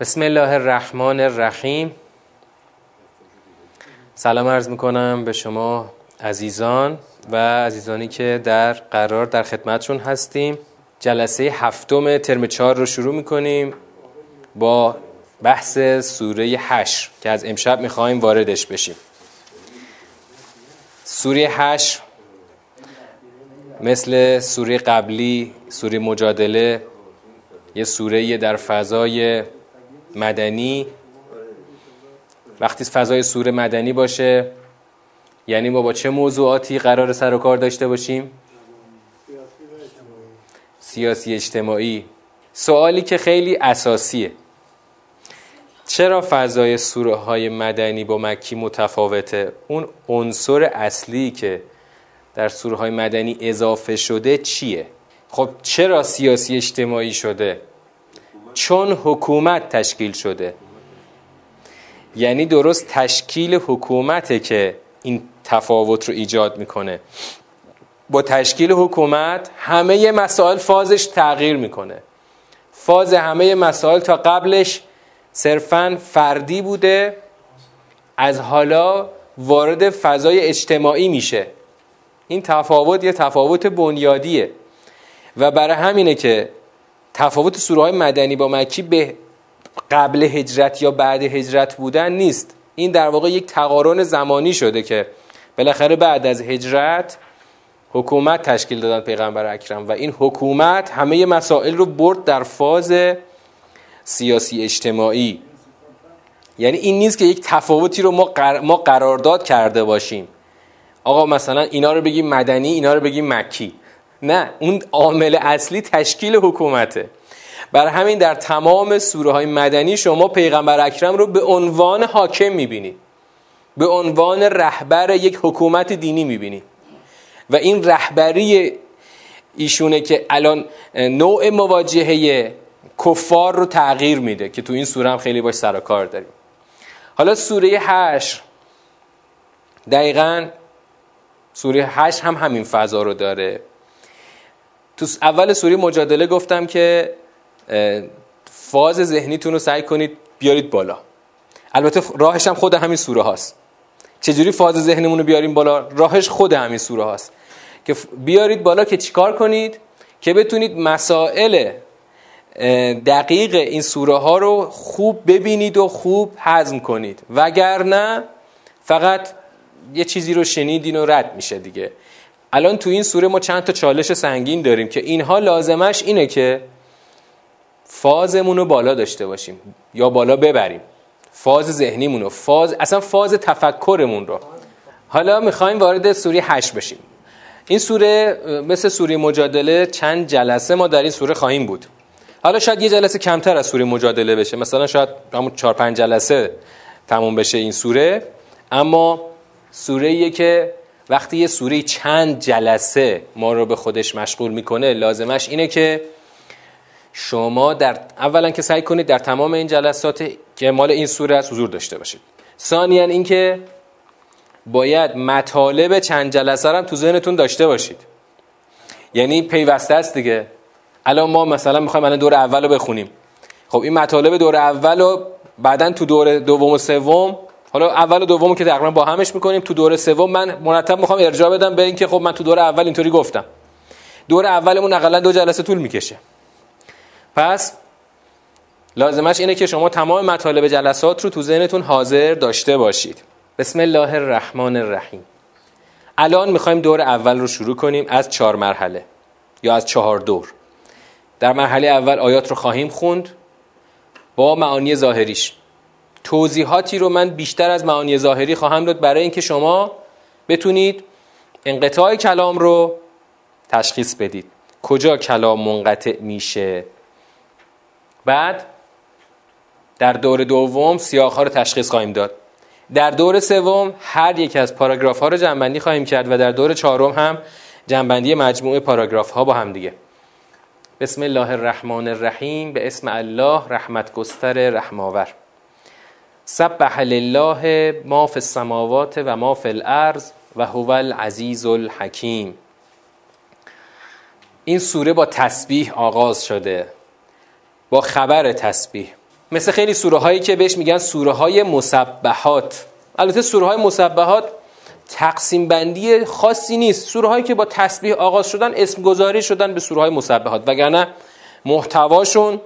بسم الله الرحمن الرحیم. سلام عرض می‌کنم به شما عزیزان و عزیزانی که در قرار در خدمتشون هستیم. جلسه هفتم ترم چهار رو شروع می‌کنیم با بحث سوره هش که از امشب می‌خوایم واردش بشیم. سوره هش مثل سوره قبلی سوره مجادله یه سوره در فضای مدنی. وقتی فضای سوره مدنی باشه یعنی ما با چه موضوعاتی قرار سر و کار داشته باشیم؟ سیاسی اجتماعی. سوالی که خیلی اساسیه. چرا فضای سوره های مدنی با مکی متفاوته؟ اون عنصر اصلی که در سوره های مدنی اضافه شده چیه؟ خب چرا سیاسی اجتماعی شده؟ چون حکومت تشکیل شده. یعنی درست تشکیل حکومته که این تفاوت رو ایجاد می‌کنه. با تشکیل حکومت همه مسائل فازش تغییر می‌کنه. فاز همه مسائل تا قبلش صرفا فردی بوده از حالا وارد فضای اجتماعی میشه. این تفاوت یه تفاوت بنیادیه. و برای همینه که تفاوت سوره های مدنی با مکی به قبل هجرت یا بعد هجرت بودن نیست. این در واقع یک تقارن زمانی شده که بالاخره بعد از هجرت حکومت تشکیل دادن پیغمبر اکرم و این حکومت همه مسائل رو برد در فاز سیاسی اجتماعی. یعنی این نیست که یک تفاوتی رو ما, ما قرارداد کرده باشیم. آقا مثلا اینا رو بگیم مدنی اینا رو بگیم مکی. نه اون عامل اصلی تشکیل حکومته. بر همین در تمام سوره های مدنی شما پیغمبر اکرم رو به عنوان حاکم می‌بینید به عنوان رهبر یک حکومت دینی می‌بینید و این رهبری ایشونه که الان نوع مواجهه کفار رو تغییر میده که تو این سوره هم خیلی باش سر کار داریم. حالا سوره هشت دقیقا سوره هشت هم همین فضا رو داره. تو اول سوره مجادله گفتم که فاز ذهنیتون رو سعی کنید بیارید بالا. البته راهش هم خود همین سوره هاست. چجوری فاز ذهنمون رو بیاریم بالا؟ راهش خود همین سوره هاست. که بیارید بالا که چیکار کنید؟ که بتونید مسائل دقیق این سوره ها رو خوب ببینید و خوب هضم کنید. وگرنه فقط یه چیزی رو شنیدین و رد میشه دیگه. الان تو این سوره ما چند تا چالش سنگین داریم که اینها لازمش اینه که فازمون رو بالا داشته باشیم یا بالا ببریم. فاز ذهنیمون رو فاز اصلا فاز تفکرمون رو. حالا می‌خوایم وارد سوره 8 بشیم. این سوره مثل سوره مجادله چند جلسه ما در این سوره خواهیم بود. حالا شاید یه جلسه کمتر از سوره مجادله بشه. مثلا شاید همون 4 5 جلسه تموم بشه این سوره. اما سوره که وقتی یه سوره چند جلسه ما رو به خودش مشغول می‌کنه لازمش اینه که شما در اولا که سعی کنید در تمام این جلسات که مال این سوره از حضور داشته باشید. ثانیا اینکه باید مطالب چند جلسه هم تو ذهنتون داشته باشید. یعنی پیوسته است دیگه. الان ما مثلا می‌خوایم الان دور اول رو بخونیم. خب این مطالب دور اول رو بعدا تو دور دوم و سوم حالا اول و دوم که تقریبا با همش می‌کنیم تو دور سوم من مرتب می‌خوام ارجاع بدم به اینکه خب من تو دور اول اینطوری گفتم. دور اولمون اقلا دو جلسه طول می‌کشه. پس لازمش اینه که شما تمام مطالب جلسات رو تو ذهنتون حاضر داشته باشید. بسم الله الرحمن الرحیم. الان می‌خوایم دور اول رو شروع کنیم از چهار مرحله یا از چهار دور. در مرحله اول آیات رو خواهیم خوند. با معانی ظاهریش. توضیحاتی رو من بیشتر از معانی ظاهری خواهم داد برای اینکه شما بتونید انقطاع کلام رو تشخیص بدید. کجا کلام منقطع میشه؟ بعد در دور دوم سیاق ها رو تشخیص خواهیم داد. در دور سوم هر یک از پاراگراف ها رو جنبندی خواهیم کرد و در دور چهارم هم جنبندی مجموعه پاراگراف ها با هم دیگه. بسم الله الرحمن الرحیم. به اسم الله رحمت گستر رحماور سبح لله ما فی السماوات و ما فی الارض و هو العزیز الحکیم. این سوره با تسبیح آغاز شده با خبر تسبیح. مثل خیلی سوره هایی که بهش میگن سوره های مسبحات. البته سوره های مسبحات تقسیم بندی خاصی نیست. سوره هایی که با تسبیح آغاز شدن اسم گذاری شدن به سوره های مسبحات. وگرنه محتواشون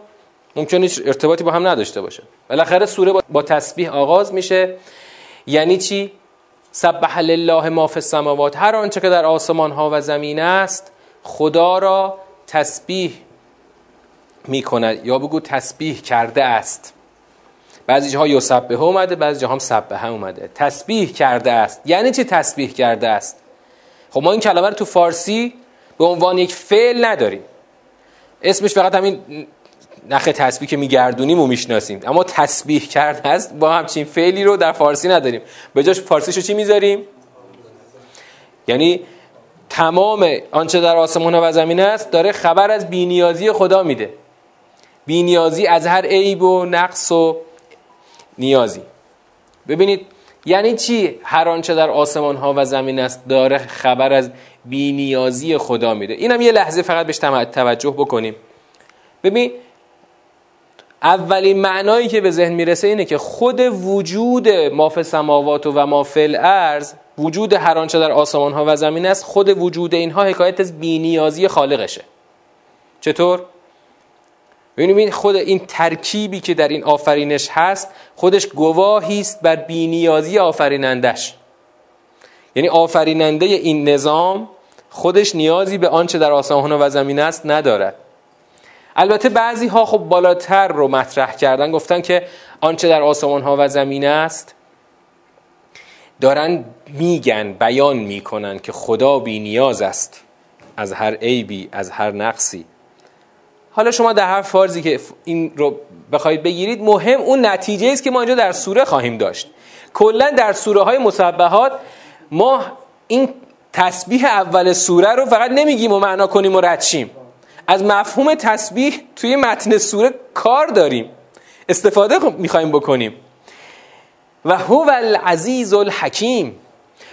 ممکنه ارتباطی با هم نداشته باشه. بالاخره سوره با تسبیح آغاز میشه. یعنی چی؟ سبح لله ما فی السماوات. هر آنچه که در آسمان ها و زمین است خدا را تسبیح می کند یا بگو تسبیح کرده است. بعضی جاها یسبه اومده بعضی جاها هم سبه اومده. تسبیح کرده است. یعنی چی تسبیح کرده است؟ خب ما این کلمه رو تو فارسی به عنوان یک فعل نداریم. اسمش فقط همین نخ تسبیح که میگردونیم و می‌شناسیم. اما تسبیح کرده است با همچین فعلی رو در فارسی نداریم. به جاش فارسیشو چی می‌ذاریم؟ یعنی تمام آنچه در آسمان و زمین است داره خبر از بینیازی خدا میده. بینیازی از هر عیب و نقص و نیازی. ببینید یعنی چی هر آنچه در آسمان ها و زمین است داره خبر از بینیازی خدا میده. اینم یه لحظه فقط بهش توجه بکنیم. ببین اولین معنایی که به ذهن می‌رسه اینه که خود وجود ماف سماوات و مافل الارض وجود هر آنچه در آسمان ها و زمین است خود وجود اینها حکایت از بینیازی خالقشه. چطور؟ ببینید خود این ترکیبی که در این آفرینش هست خودش گواهی است بر بینیازی آفرینندش یعنی آفریننده این نظام خودش نیازی به آنچه در آسمان و زمین است ندارد. البته بعضی ها خب بالاتر رو مطرح کردن. گفتن که آنچه در آسمان ها و زمین است دارن میگن بیان می‌کنن که خدا بی نیاز است از هر عیبی از هر نقصی. حالا شما در هر فارزی که این رو بخواید بگیرید مهم اون نتیجه است که ما اینجا در سوره خواهیم داشت. کلا در سوره های مسبحات ما این تسبیح اول سوره رو فقط نمیگیم و معنا کنیم و ردشیم از مفهوم تسبیح توی متن سوره کار داریم. استفاده می‌خوایم بکنیم. و هو العزیز الحکیم.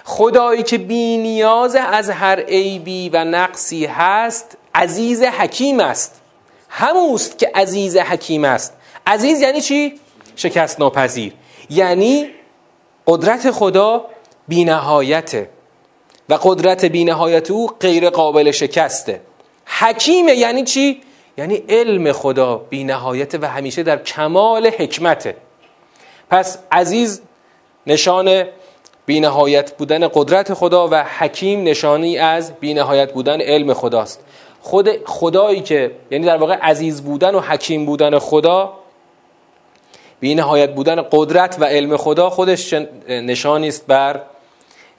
خدایی که بی نیاز از هر عیبی و نقصی هست عزیز حکیم است. هموست که عزیز حکیم است. عزیز یعنی چی؟ شکست ناپذیر. یعنی قدرت خدا بینهایته و قدرت بینهایت او غیر قابل شکسته. حکیمه یعنی چی؟ یعنی علم خدا بینهایته و همیشه در کمال حکمته. پس عزیز نشان بینهایت بودن قدرت خدا و حکیم نشانی از بینهایت بودن علم خداست. خود خدایی که یعنی در واقع عزیز بودن و حکیم بودن خدا بینهایت بودن قدرت و علم خدا خودش نشانی است بر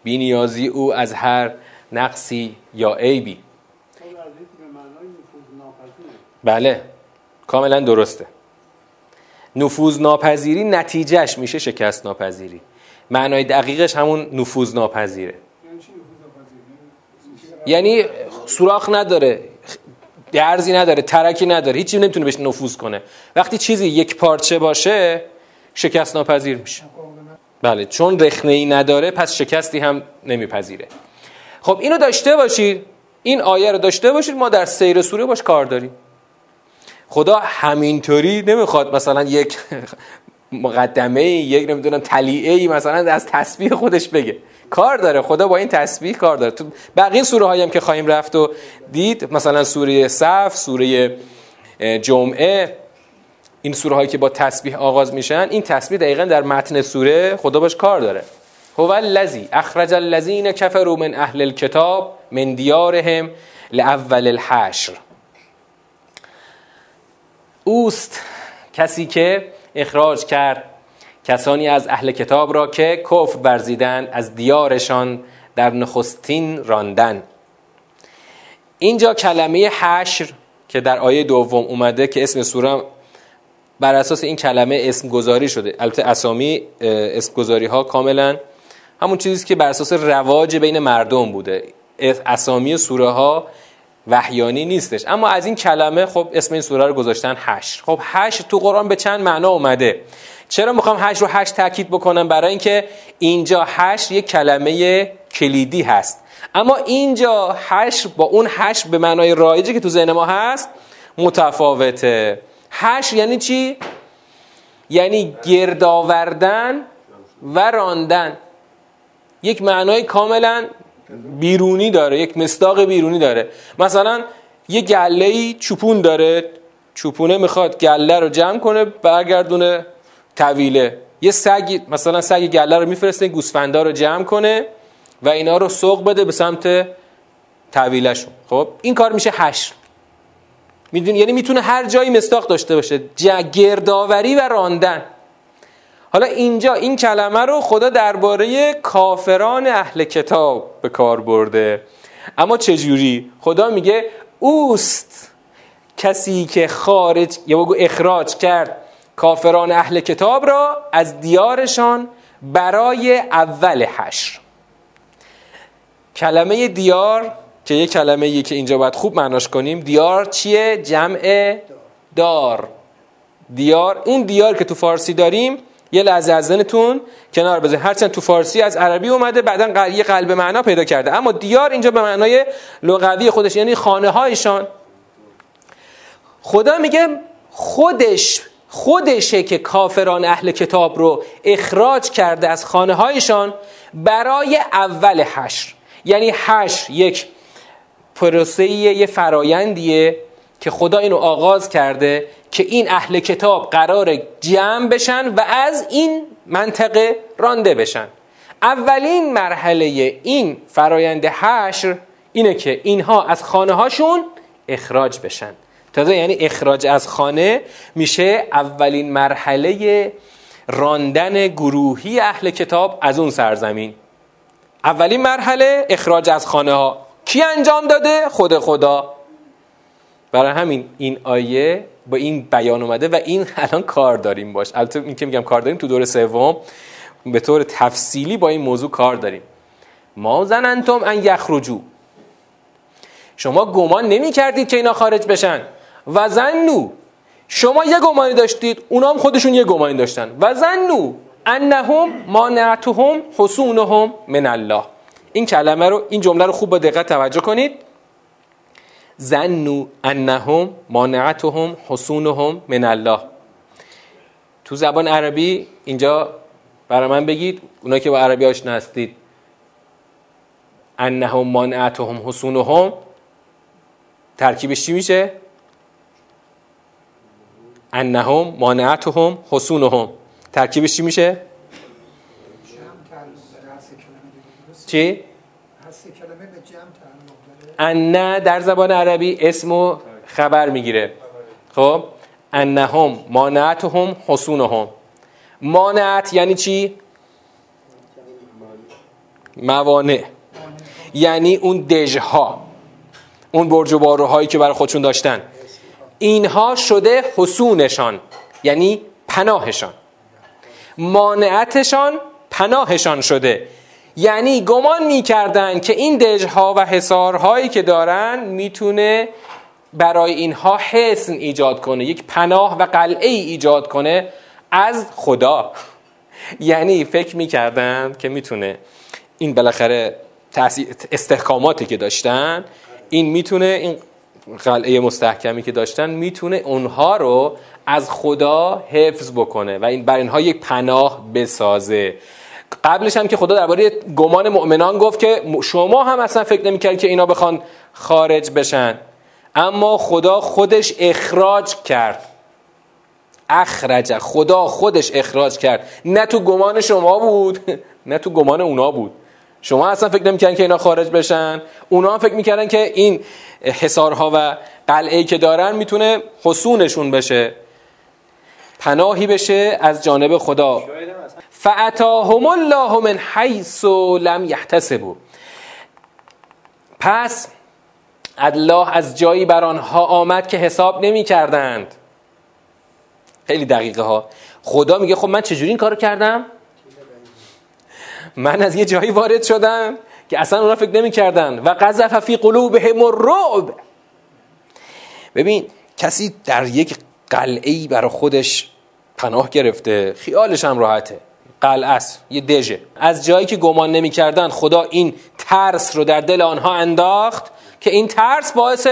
بینیازی او از هر نقصی یا عیبی. بله. کاملا درسته. نفوذ ناپذیری نتیجهش میشه شکست ناپذیری. معنای دقیقش همون نفوذ ناپذیره. یعنی سوراخ نداره درزی نداره ترکی نداره هیچی نمی‌تونه بهش نفوذ کنه. وقتی چیزی یک پارچه باشه شکست ناپذیر میشه. بله چون رخنه ای نداره پس شکستی هم نمیپذیره. خب اینو داشته باشید این آیه رو داشته باشید ما در سیر سوره باش کار داریم. خدا همینطوری نمی‌خواد مثلا یک مقدمه یک نمی‌دونم تلیعه ای مثلا از تسبیح خودش بگه. کار داره خدا با این تسبیح کار داره. تو بقیه سوره هایی هم که خواهیم رفت و دید مثلا سوره صف سوره جمعه این سوره هایی که با تسبیح آغاز میشن این تسبیح دقیقا در متن سوره خدا باش کار داره. هو الذی اخرج الذین کفروا من اهل الكتاب من دیارهم لاول الحشر. اوست کسی که اخراج کرد کسانی از اهل کتاب را که کفر ورزیدن از دیارشان در نخستین راندن. اینجا کلمه حشر که در آیه دوم اومده که اسم سوره بر اساس این کلمه اسم گذاری شده. البته اسامی اسم گذاری ها کاملا همون چیزی که بر اساس رواج بین مردم بوده. اسامی سوره ها وحیانی نیستش. اما از این کلمه خب اسم این سوره رو گذاشتن حشر خب حشر تو قرآن به چند معنا اومده؟ چرا می‌خوام حشر رو حشر تاکید بکنم؟ برای اینکه اینجا حشر یک کلمه کلیدی هست. اما اینجا حشر با اون حشر به معنای رایجی که تو ذهن ما هست متفاوته. حشر یعنی چی؟ یعنی گردآوردن و راندن. یک معنای کاملا بیرونی داره یک مصداق بیرونی داره. مثلا یه گله ای چوپون داره چوپونه می‌خواد گله رو جمع کنه برگردونه طویله. یه سگ مثلا سگ گله رو میفرسته گوسفندا رو جمع کنه و اینا رو سوق بده به سمت طویلشون خب این کار میشه حشر. می‌دونی؟ یعنی می‌تونه هر جایی مستاق داشته باشه. گردآوری و راندن. حالا اینجا این کلمه رو خدا درباره کافران اهل کتاب به کار برده. اما چجوری؟ خدا میگه اوست کسی که خارج یا بگو اخراج کرد کافران اهل کتاب را از دیارشان برای اول حشر. کلمه دیار که یه کلمه ای که اینجا باید خوب معناش کنیم. دیار چیه؟ جمع دار. دیار اون دیار که تو فارسی داریم یه لحظه از ذهنتون کنار بذارید. هرچند تو فارسی از عربی اومده بعدا یه قلب معنا پیدا کرده. اما دیار اینجا به معنای لغوی خودش یعنی خانه هایشان خدا میگه خودش خودشه که کافران اهل کتاب رو اخراج کرده از خانه هایشان برای اول حشر. یعنی حشر یک پروسه یه فرایندیه که خدا اینو آغاز کرده که این اهل کتاب قرار جمع بشن و از این منطقه رانده بشن. اولین مرحله این فرایند حشر اینه که اینها از خانه هاشون اخراج بشن. تازه یعنی اخراج از خانه میشه اولین مرحله راندن گروهی اهل کتاب از اون سرزمین. اولین مرحله اخراج از خانه ها. کی انجام داده؟ خود خدا. برای همین این آیه با این بیان اومده و این الان کار داریم باش. البته این که میگم کار داریم تو دور سوم به طور تفصیلی با این موضوع کار داریم. ما زننتم ان یخرجو. شما گمان نمی کردید که اینا خارج بشن. و زنو شما یه گمانی داشتید اونا هم خودشون یه گمانی داشتن. و زنو انهم مانعتهم حسونهم من الله. این کلمه رو این جمله رو خوب با دقت توجه کنید. زنو انهم مانعتهم حسونهم من الله. تو زبان عربی اینجا برای من بگید اونایی که با عربی آشنا هستید. انهم مانعتهم حسونهم. ترکیبش چی میشه؟ انهم مانعتهم حسونهم. ترکیبش چی میشه؟ چی؟ ان در زبان عربی اسم و خبر می‌گیره. خب؟ انهم مانعتهم حسونهم. مانعت یعنی چی؟ موانع. یعنی اون دژها اون برج و باروهایی که برای خودشون داشتن. اینها شده حسونشان یعنی پناهشان. مانعتشان پناهشان شده. یعنی گمان می‌کردن که این دژها و حسارهایی که دارن می‌تونه برای اینها حسن ایجاد کنه یک پناه و قلعه ای ایجاد کنه از خدا. یعنی فکر می‌کردن که می‌تونه این بالاخره استحکاماتی که داشتن این می‌تونه این قلعه مستحکمی که داشتن می‌تونه اونها رو از خدا حفظ بکنه و این بر اینها یک پناه بسازه. قبلش هم که خدا درباره گمان مؤمنان گفت که شما هم اصلا فکر نمی‌کردید که اینا بخوان خارج بشن. اما خدا خودش اخراج کرد. اخرج خدا خودش اخراج کرد. نه تو گمان شما بود نه تو گمان اونا بود. شما اصلا فکر نمی‌کردن که اینا خارج بشن. اونا هم فکر می‌کردن که این حسارها و قلعه که دارن می‌تونه حسونشون بشه. پناهی بشه از جانب خدا. فعتاهم الله من حیث لم یحتسبوا پس الله از جایی بر آنها آمد که حساب نمی کردند خیلی دقیقه ها. خدا میگه خب من چجوری این کارو کردم؟ من از یه جایی وارد شدم که اصلا اونا فکر نمی کردن و قذف فی قلوبهم الرعب. ببین کسی در یک قلعه برای خودش پناه گرفته خیالش هم راحته. قلعه است یه دژه. از جایی که گمان نمی‌کردن خدا این ترس رو در دل آنها انداخت که این ترس باعث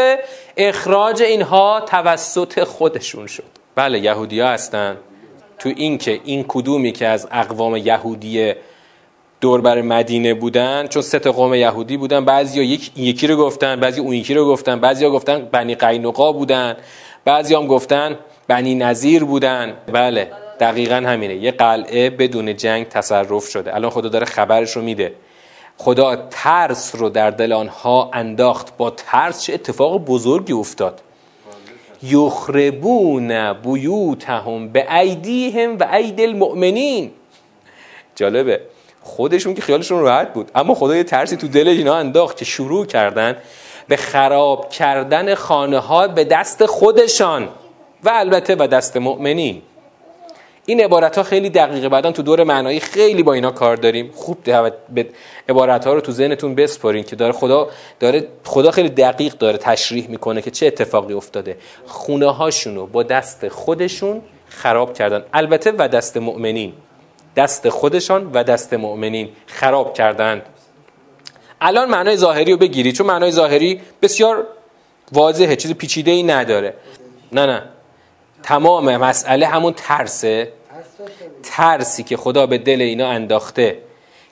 اخراج اینها توسط خودشون شد. بله یهودی ها هستن. تو این که این کدومی که از اقوام یهودی دور بر مدینه بودن چون سه تا قوم یهودی بودن بعضیا یک یکی رو گفتن بعضی اون یکی رو گفتن بعضیا گفتن بنی قینقا بودن بعضی هم گفتن بنی نظیر بودن. بله. دقیقا همینه. یه قلعه بدون جنگ تصرف شده. الان خدا داره خبرش رو میده. خدا ترس رو در دل آنها انداخت. با ترس چه اتفاق بزرگی افتاد. یخربون بیوتهم به ایدیهم و اید المؤمنین. جالبه. خودشون که خیالشون راحت بود. اما خدا یه ترسی تو دل اینا انداخت که شروع کردن به خراب کردن خانه ها به دست خودشان. و البته و دست مؤمنین. این عبارت ها خیلی دقیقه. بعدا تو دور معنایی خیلی با اینا کار داریم. خوب به عبارت ها رو تو ذهنتون بسپارین که داره خدا داره خدا خیلی دقیق داره تشریح می‌کنه که چه اتفاقی افتاده. خونه هاشونو با دست خودشون خراب کردن. البته و دست مؤمنین. دست خودشان و دست مؤمنین خراب کردند الان معنای ظاهری رو بگیری. چون معنای ظاهری بسیار واضحه. چیز پیچیده ای نداره. نه نه. تمام مسئله همون ترسه. ترسی که خدا به دل اینا انداخته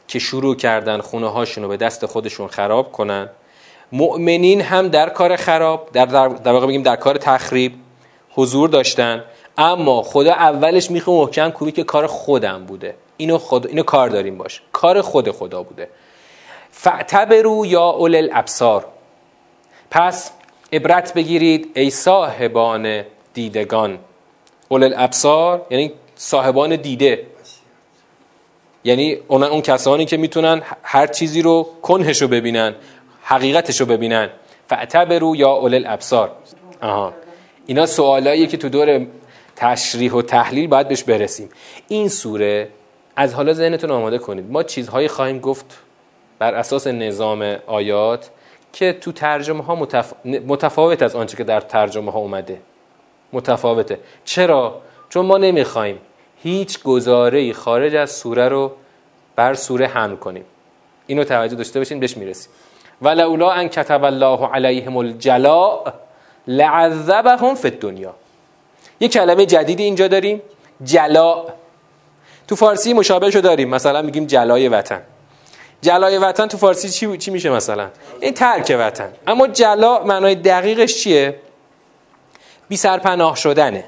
که شروع کردن خونه هاشون رو به دست خودشون خراب کنن. مؤمنین هم در کار خراب در, در, در واقع بگیم در کار تخریب حضور داشتن. اما خدا اولش می‌خواه محکم کوبی که کار خودم بوده. اینو, خود، اینو کار داریم باش. کار خود خدا بوده. فعتبرو یا اول الابصار پس عبرت بگیرید ای صاحبان دیدگان. اول الابصار یعنی صاحبان دیده. یعنی اون, کسانی که می‌تونن هر چیزی رو کنهش رو ببینن حقیقتش رو ببینن. فعتبرو یا اول الابصار آها. اینا سوالاییه که تو دور تشریح و تحلیل باید بهش برسیم. این سوره از حالا ذهنتون آماده کنید. ما چیزهایی خواهیم گفت بر اساس نظام آیات که تو ترجمه ها متفاوت از آنچه که در ترجمه ها اومده. متفاوته. چرا؟ چون ما نمی‌خوایم. هیچ گزاره خارج از سوره رو بر سوره حمل کنیم. اینو توجه داشته باشین بهش می‌رسیم. ولولا ان کتب الله علیهم الجلاء لعذبهم فی الدنیا. یه کلمه جدیدی اینجا داریم جلا تو فارسی مشابهشو داریم مثلا میگیم جلای وطن. جلای وطن تو فارسی چی, چی میشه مثلا؟ این ترک وطن. اما جلا معنای دقیقش چیه؟ بی سرپناه شدنه.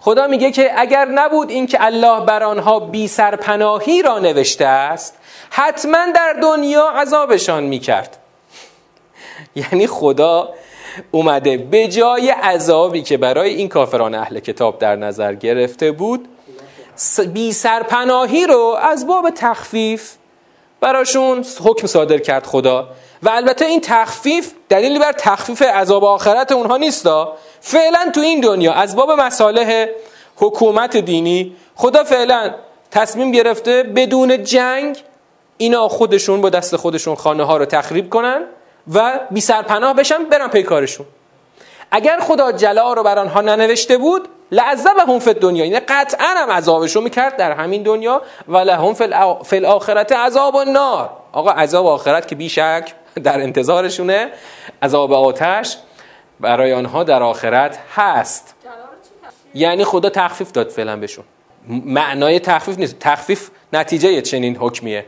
خدا میگه که اگر نبود این که الله بر آنها بی سرپناهی را نوشته است حتما در دنیا عذابشان می‌کرد. یعنی خدا اومده به جای عذابی که برای این کافران اهل کتاب در نظر گرفته بود بی سرپناهی رو از باب تخفیف براشون حکم صادر کرد خدا. و البته این تخفیف دلیلی بر تخفیف عذاب آخرت اونها نیستا. فعلا تو این دنیا از باب مصالح حکومت دینی خدا فعلا تصمیم گرفته بدون جنگ اینا خودشون با دست خودشون خانه ها رو تخریب کنن و بی سرپناه بشن برن پی کارشون. اگر خدا جلا رو بر آنها ننوشته بود لعذبهم فی دنیا یعنی قطعا هم عذابشون می‌کرد در همین دنیا و لهم فی الاخرت عذاب النار. آقا عذاب آخرت که بیشک در انتظارشونه. عذاب آتش برای آنها در آخرت هست. یعنی خدا تخفیف داد فعلا بهشون. معنای تخفیف نیست. تخفیف نتیجه چنین حکمیه.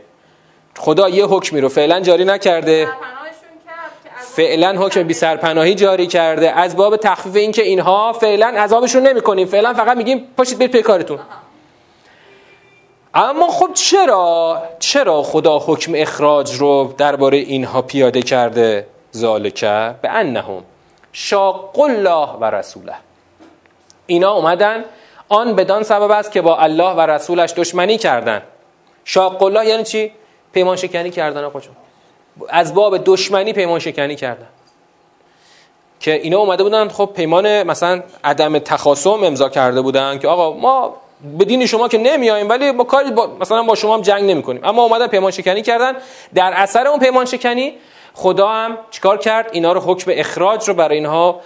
خدا یه حکمی رو فعلا جاری نکرده. فعلا حکم بی سرپناهی جاری کرده. از باب تخفیف این که اینها فعلا عذابشون نمی کنیم فعلا فقط میگیم پاشید برید پی کارتون. اما خب چرا؟ چرا خدا حکم اخراج رو درباره اینها پیاده کرده؟ ذالکه به انهم شاق الله و رسوله. اینا اومدن آن بدان سبب است که با الله و رسولش دشمنی کردن. شاق الله یعنی چی؟ پیمان شکنی کردن آقا از باب دشمنی پیمان شکنی کردن. که اینا اومده بودن خب پیمان مثلا عدم تخاصم امضا کرده بودن که آقا ما به دین شما که نمیاییم ولی با کاری با مثلا با شما هم جنگ نمی کنیم اما اومدن پیمان شکنی کردن. در اثر اون پیمان شکنی خدا هم چیکار کرد؟ اینا رو حکم اخراج رو برای اینها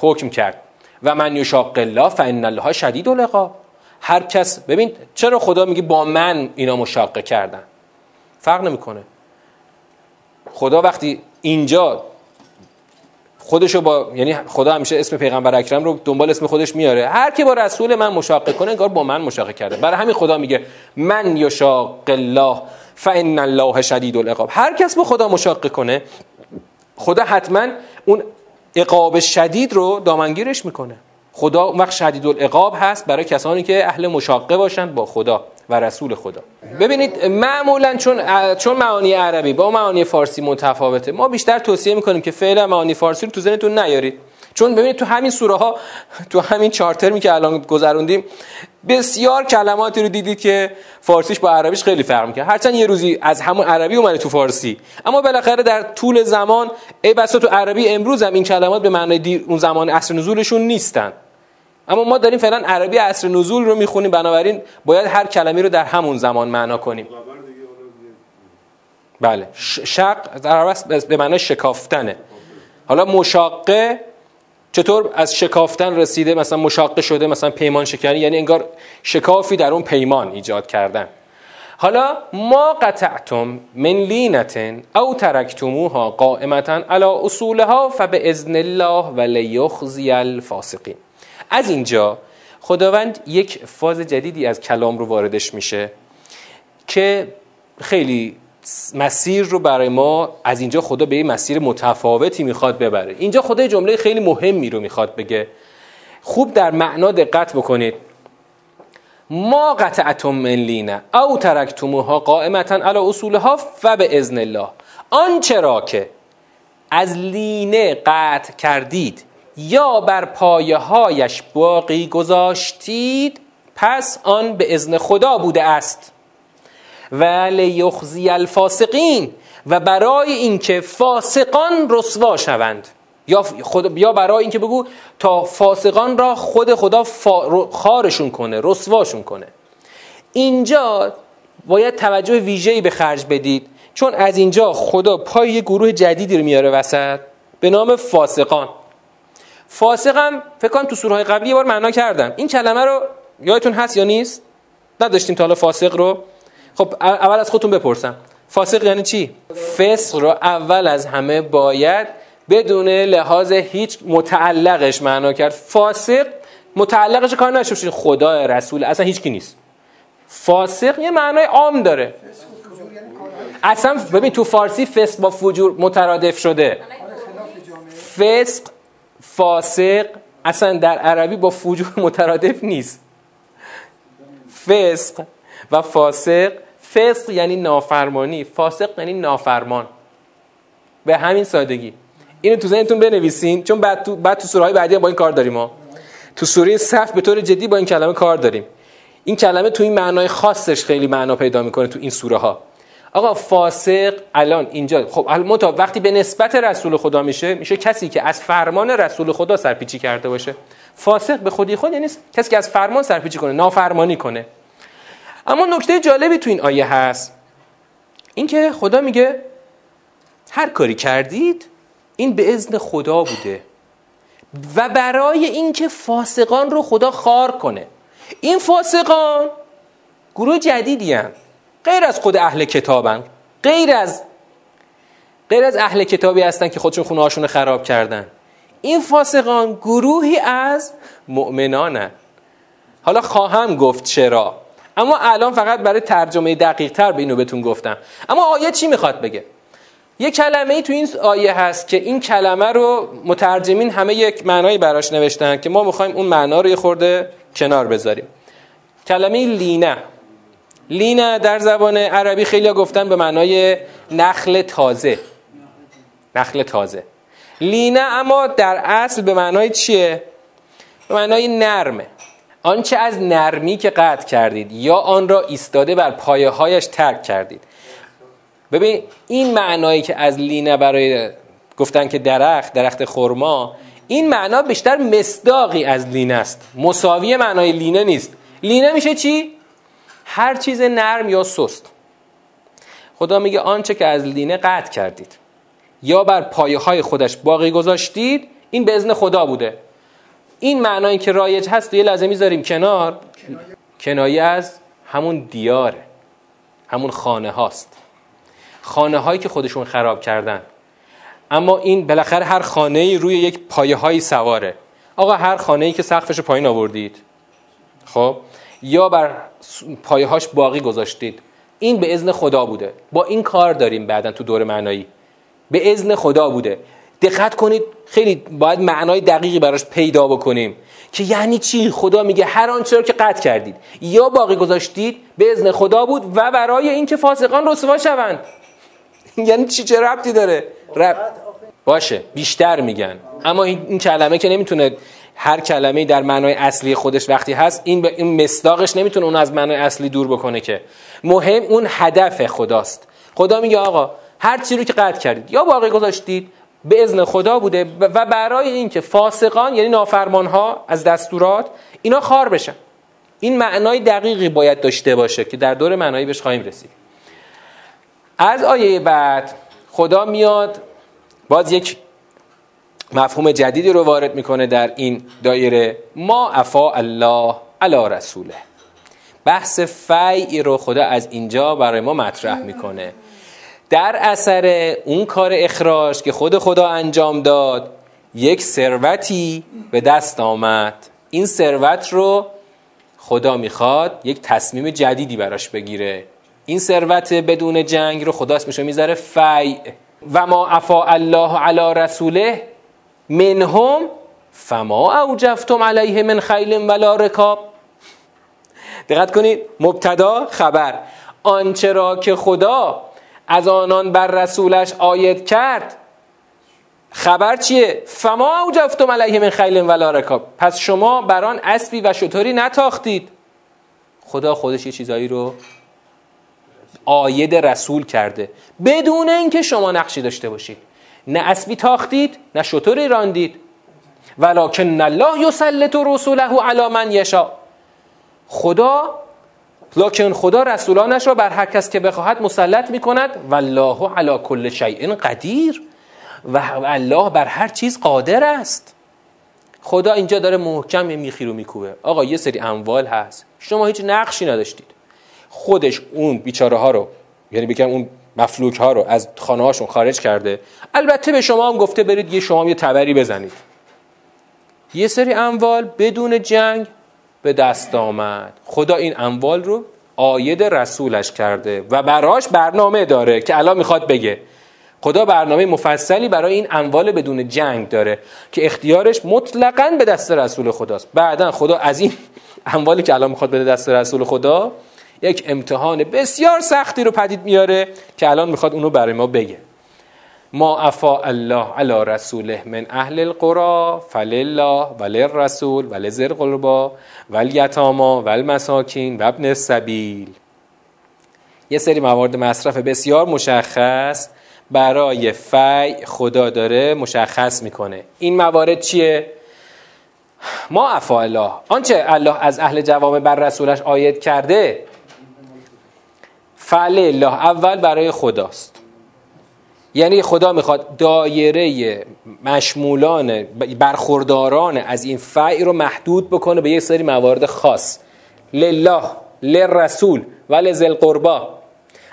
حکم کرد. و من یشاق الله فان الله شدید العقاب هر کس ببین چرا خدا میگه با من اینا مشاقه کردن؟ فرق نمی‌کنه. خدا وقتی اینجا خودشو با یعنی خدا همیشه اسم پیغمبر اکرم رو دنبال اسم خودش میاره. هر کی با رسول من مشاقه کنه انگار با من مشاقه کرده. برای همین خدا میگه من یشاق الله فان الله شدید العقاب. هر کس با خدا مشاقه کنه خدا حتما اون عقاب شدید رو دامنگیرش می‌کنه. خدا اون وقت شدید العقاب هست برای کسانی که اهل مشاقه باشند با خدا. و رسول خدا. ببینید معمولا چون چون معانی عربی با معانی فارسی متفاوته ما بیشتر توصیه می‌کنیم که فعلا معانی فارسی رو تو ذهنتون نیارید. چون ببینید تو همین سوره ها تو همین چهار ترمی که الان گذروندیم بسیار کلماتی رو دیدید که فارسیش با عربیش خیلی فرق می‌کنه هرچند یه روزی از همون عربی اومده تو فارسی. اما بالاخره در طول زمان ای بسا تو عربی امروز هم این کلمات به معنای اون زمان عصر نزولشون نیستن. اما ما داریم فعلا عربی عصر نزول رو می‌خونیم بنابراین باید هر کلمه رو در همون زمان معنا کنیم. بله. شق در به معنای شکافتنه. حالا مشاقه چطور از شکافتن رسیده؟ مثلا مشاقه شده مثلا پیمان شکنی یعنی انگار شکافی در اون پیمان ایجاد کردن. حالا ما قطعتم من لینتن او ترکتموها قائمتا علی اصولها فباذن الله ولیخزی الفاسقین. از اینجا خداوند یک فاز جدیدی از کلام رو واردش میشه که خیلی مسیر رو برای ما از اینجا خدا به یه مسیر متفاوتی می‌خواد ببره. اینجا خدا جمله خیلی مهمی رو می‌خواد بگه. خوب در معنا دقت بکنید. ما قطعتم من لینه او ترکتموها قائمتا علی اصولها و به ازن الله. آنچه را که از لینه قطع کردید یا بر پایه هایش باقی گذاشتید پس آن به ازن خدا بوده است. و لیخزی الفاسقین و برای اینکه فاسقان رسوا شوند. یا, خود یا برای اینکه بگو تا فاسقان را خود خدا خارشون کنه رسواشون کنه. اینجا باید توجه ویژه‌ای به خرج بدید چون از اینجا خدا پای گروه جدیدی رو میاره وسط به نام فاسقان. فاسقم فکر کنم تو سوره قبلی یه بار معنا کردم. این کلمه رو یادتون هست یا نیست؟ نداشتیم تا حالا فاسق رو. خب اول از خودتون بپرسم. فاسق یعنی چی؟ فسق رو اول از همه باید بدون لحاظ هیچ متعلقش معنا کرد. فاسق متعلقش کار نشه خدا رسول اصلا هیچ کی نیست. فاسق یه معنای عام داره. اصلا ببین تو فارسی فسق با فجور مترادف شده. فسق فاسق اصلا در عربی با فجور مترادف نیست. فسق و فاسق فسق یعنی نافرمانی فاسق یعنی نافرمان. به همین سادگی. اینو تو ذهنتون بنویسین چون بعد تو بعد تو سوره بعدی با این کار داریم ما. تو سوره صف به طور جدی با این کلمه کار داریم. این کلمه تو این معنای خاصش خیلی معنا پیدا می‌کنه تو این سوره ها آقا فاسق الان اینجا خب المتا وقتی به نسبت رسول خدا میشه میشه کسی که از فرمان رسول خدا سرپیچی کرده باشه. فاسق به خودی خود یعنی کسی که از فرمان سرپیچی کنه نافرمانی کنه. اما نکته جالبی تو این آیه هست. اینکه خدا میگه هر کاری کردید این به اذن خدا بوده. و برای اینکه فاسقان رو خدا خار کنه. این فاسقان گروه جدیدی هم. غیر از خود اهل کتابن. غیر از غیر از اهل کتابی هستن که خودشون خونه هاشون خراب کردن. این فاسقان گروهی از مؤمنانن. حالا خواهم گفت چرا. اما الان فقط برای ترجمه دقیق تر به اینو بهتون گفتم. اما آیه چی می‌خواد بگه؟ یه کلمه ای تو این آیه هست که این کلمه رو مترجمین همه یک معنایی براش نوشتن که ما می‌خوایم اون معنا رو یه خورده کنار بذاریم. کلمه لینه لینه در زبان عربی خیلی گفتن به معنای نخل تازه. نخل تازه. لینه اما در اصل به معنای چیه؟ به معنای نرمه آنچه از نرمی که قطع کردید یا آن را ایستاده بر پایه هایش ترک کردید. ببین این معنایی که از لینه برای گفتن که درخت درخت خرما این معنا بیشتر مصداقی از لینه است. مساوی معنای لینه نیست. لینه میشه چی؟ هر چیز نرم یا سست. خدا میگه آنچه که از لینه قطع کردید. یا بر پایه های خودش باقی گذاشتید این به ازن خدا بوده. این معنایی که رایج هست یه لازمی می‌ذاریم کنار. کنایه از همون دیاره. همون خانه هاست. خانه هایی که خودشون خراب کردن. اما این بالاخره هر خانه ای روی یک پایه هایی سواره. آقا هر خانه ای که سقفش پایین آوردید. خب؟ یا بر پایه هاش باقی گذاشتید. این به اذن خدا بوده. با این کار داریم بعدا تو دور معنایی. به اذن خدا بوده. دقت کنید خیلی باید معنای دقیقی براش پیدا بکنیم. که یعنی چی؟ خدا میگه هر آنچه که قطع کردید. یا باقی گذاشتید به اذن خدا بود و برای اینکه فاسقان رسوا شوند. یعنی چی؟ چه ربطی داره؟ رب... باشه بیشتر میگن. اما این کلمه که نمی‌تونه هر کلمه در معنای اصلی خودش وقتی هست این به این مصداقش نمی‌تونه اون از معنای اصلی دور بکنه که. مهم اون هدف خداست. خدا میگه آقا هر چی رو که قطع کردید یا باقی گذاشتید به اذن خدا بوده و برای اینکه فاسقان یعنی نافرمان ها از دستورات اینا خار بشن. این معنای دقیقی باید داشته باشه که در دور معنایی بهش خواهیم رسید. از آیه بعد خدا میاد باز یک مفهوم جدیدی رو وارد می‌کنه در این دایره. ما افا الله علی رسوله. بحث فیعی رو خدا از اینجا برای ما مطرح می‌کنه. در اثر اون کار اخراج که خود خدا انجام داد یک ثروتی به دست آمد. این ثروت رو خدا می‌خواد یک تصمیم جدیدی براش بگیره. این ثروت بدون جنگ رو خدا اسمشو می‌ذاره فیع. و ما افا الله علی رسوله منهم فما اوجفتم علیه من خیل ولا رکاب. دقت کنید مبتدا خبر. آنچه را که خدا از آنان بر رسولش آید کرد خبر چیه؟ فما اوجفتم علیه من خیل ولا رکاب. پس شما بر آن اسبی و شطوری نتاختید. خدا خودش یه چیزایی رو آید رسول کرده. بدون اینکه شما نقشی داشته باشید. نه اسبی تاختید نه شطوری راندید ولکن الله یسلط رسوله علی من یشا خدا لکن خدا رسولانش را بر هر کس که بخواهد مسلط می کند والله علی کل شیء قدیر. و الله بر هر چیز قادر است. خدا اینجا داره محکم میخی رو میکوبه. آقا یه سری اموال هست. شما هیچ نقشی نداشتید. خودش اون بیچاره ها رو یعنی بگم اون مفلوک ها رو از خانه خارج کرده. البته به شما هم گفته برید یه شما یه تبری بزنید. یه سری اموال بدون جنگ به دست آمد. خدا این اموال رو آید رسولش کرده و براش برنامه داره که الان می‌خواد بگه. خدا برنامه مفصلی برای این اموال بدون جنگ داره که اختیارش مطلقا به دست رسول خداست. بعدا خدا از این اموالی که الان می‌خواد بده دست رسول خدا یک امتحان بسیار سختی رو پدید میاره که الان می‌خواد اونو برای ما بگه. ما افا الله علی رسوله من اهل القرى فلله وللرسول ولذر قربا والیتاما والمساکین و ابن السبیل. یه سری موارد مصرف بسیار مشخص برای فی خدا داره مشخص می‌کنه. این موارد چیه؟ ما افا الله. آنچه الله از اهل جوامع بر رسولش آید کرده فعل الله اول برای خداست. یعنی خدا می‌خواد دایره مشمولان برخورداران از این فعی رو محدود بکنه به یک سری موارد خاص. لله للرسول و لذل قربا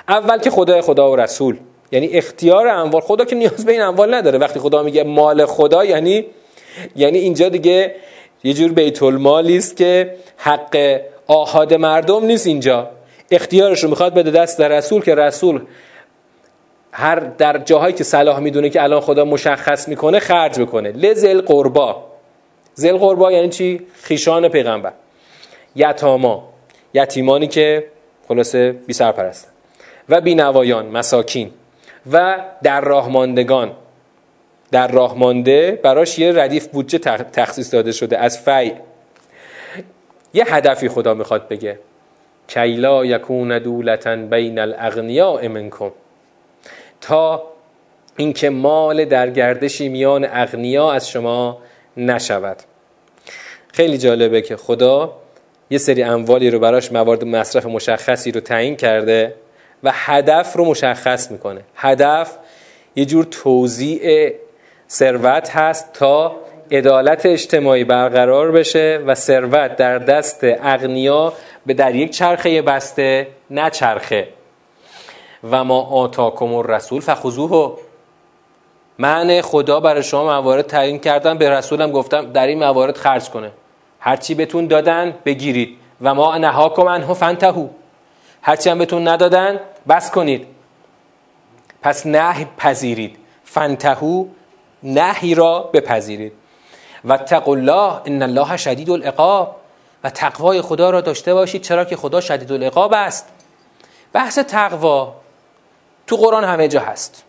اول که خدا خدا و رسول. یعنی اختیار اموال. خدا که نیاز به این اموال نداره. وقتی خدا میگه مال خدا یعنی یعنی اینجا دیگه یه جور بیت المالی است که حق آهاد مردم نیست اینجا. اختیارش رو می‌خواد بده دست در رسول که رسول هر در جاهایی که صلاح می‌دونه که الان خدا مشخص می‌کنه خرج بکنه. لزل قربا. زل قربا یعنی چی؟ خیشان پیغمبر. یتاما. یتیمانی که خلاصه بی سرپرستن و بینوایان مساکین. و در راهماندگان در راهمانده براش یه ردیف بودجه تخصیص داده شده از فی یه هدفی خدا می‌خواد بگه. کیلا یکون دولتا بین الاغنیاء منکم. تا اینکه مال در گردشی میان اغنیا از شما نشود. خیلی جالبه که خدا یه سری اموالی رو براش موارد مصرف مشخصی رو تعیین کرده و هدف رو مشخص می‌کنه. هدف یه جور توزیع ثروت هست تا عدالت اجتماعی برقرار بشه و ثروت در دست اغنیا به در یک چرخه بسته نچرخه و ما آتاکم الرسول فخذوه. من خدا برای شما موارد تعیین کردم به رسولم گفتم در این موارد خرج کنه. هرچی بهتون دادن بگیرید. و ما نهاکم عنه فانتهو. هرچی هم بهتون ندادن بس کنید. پس نه پذیرید. فانتهو نهی را بپذیرید. و تقوا الله ان الله شدید العقاب. و تقوای خدا را داشته باشید چرا که خدا شدید العقاب است. بحث تقوا تو قرآن همه جا هست.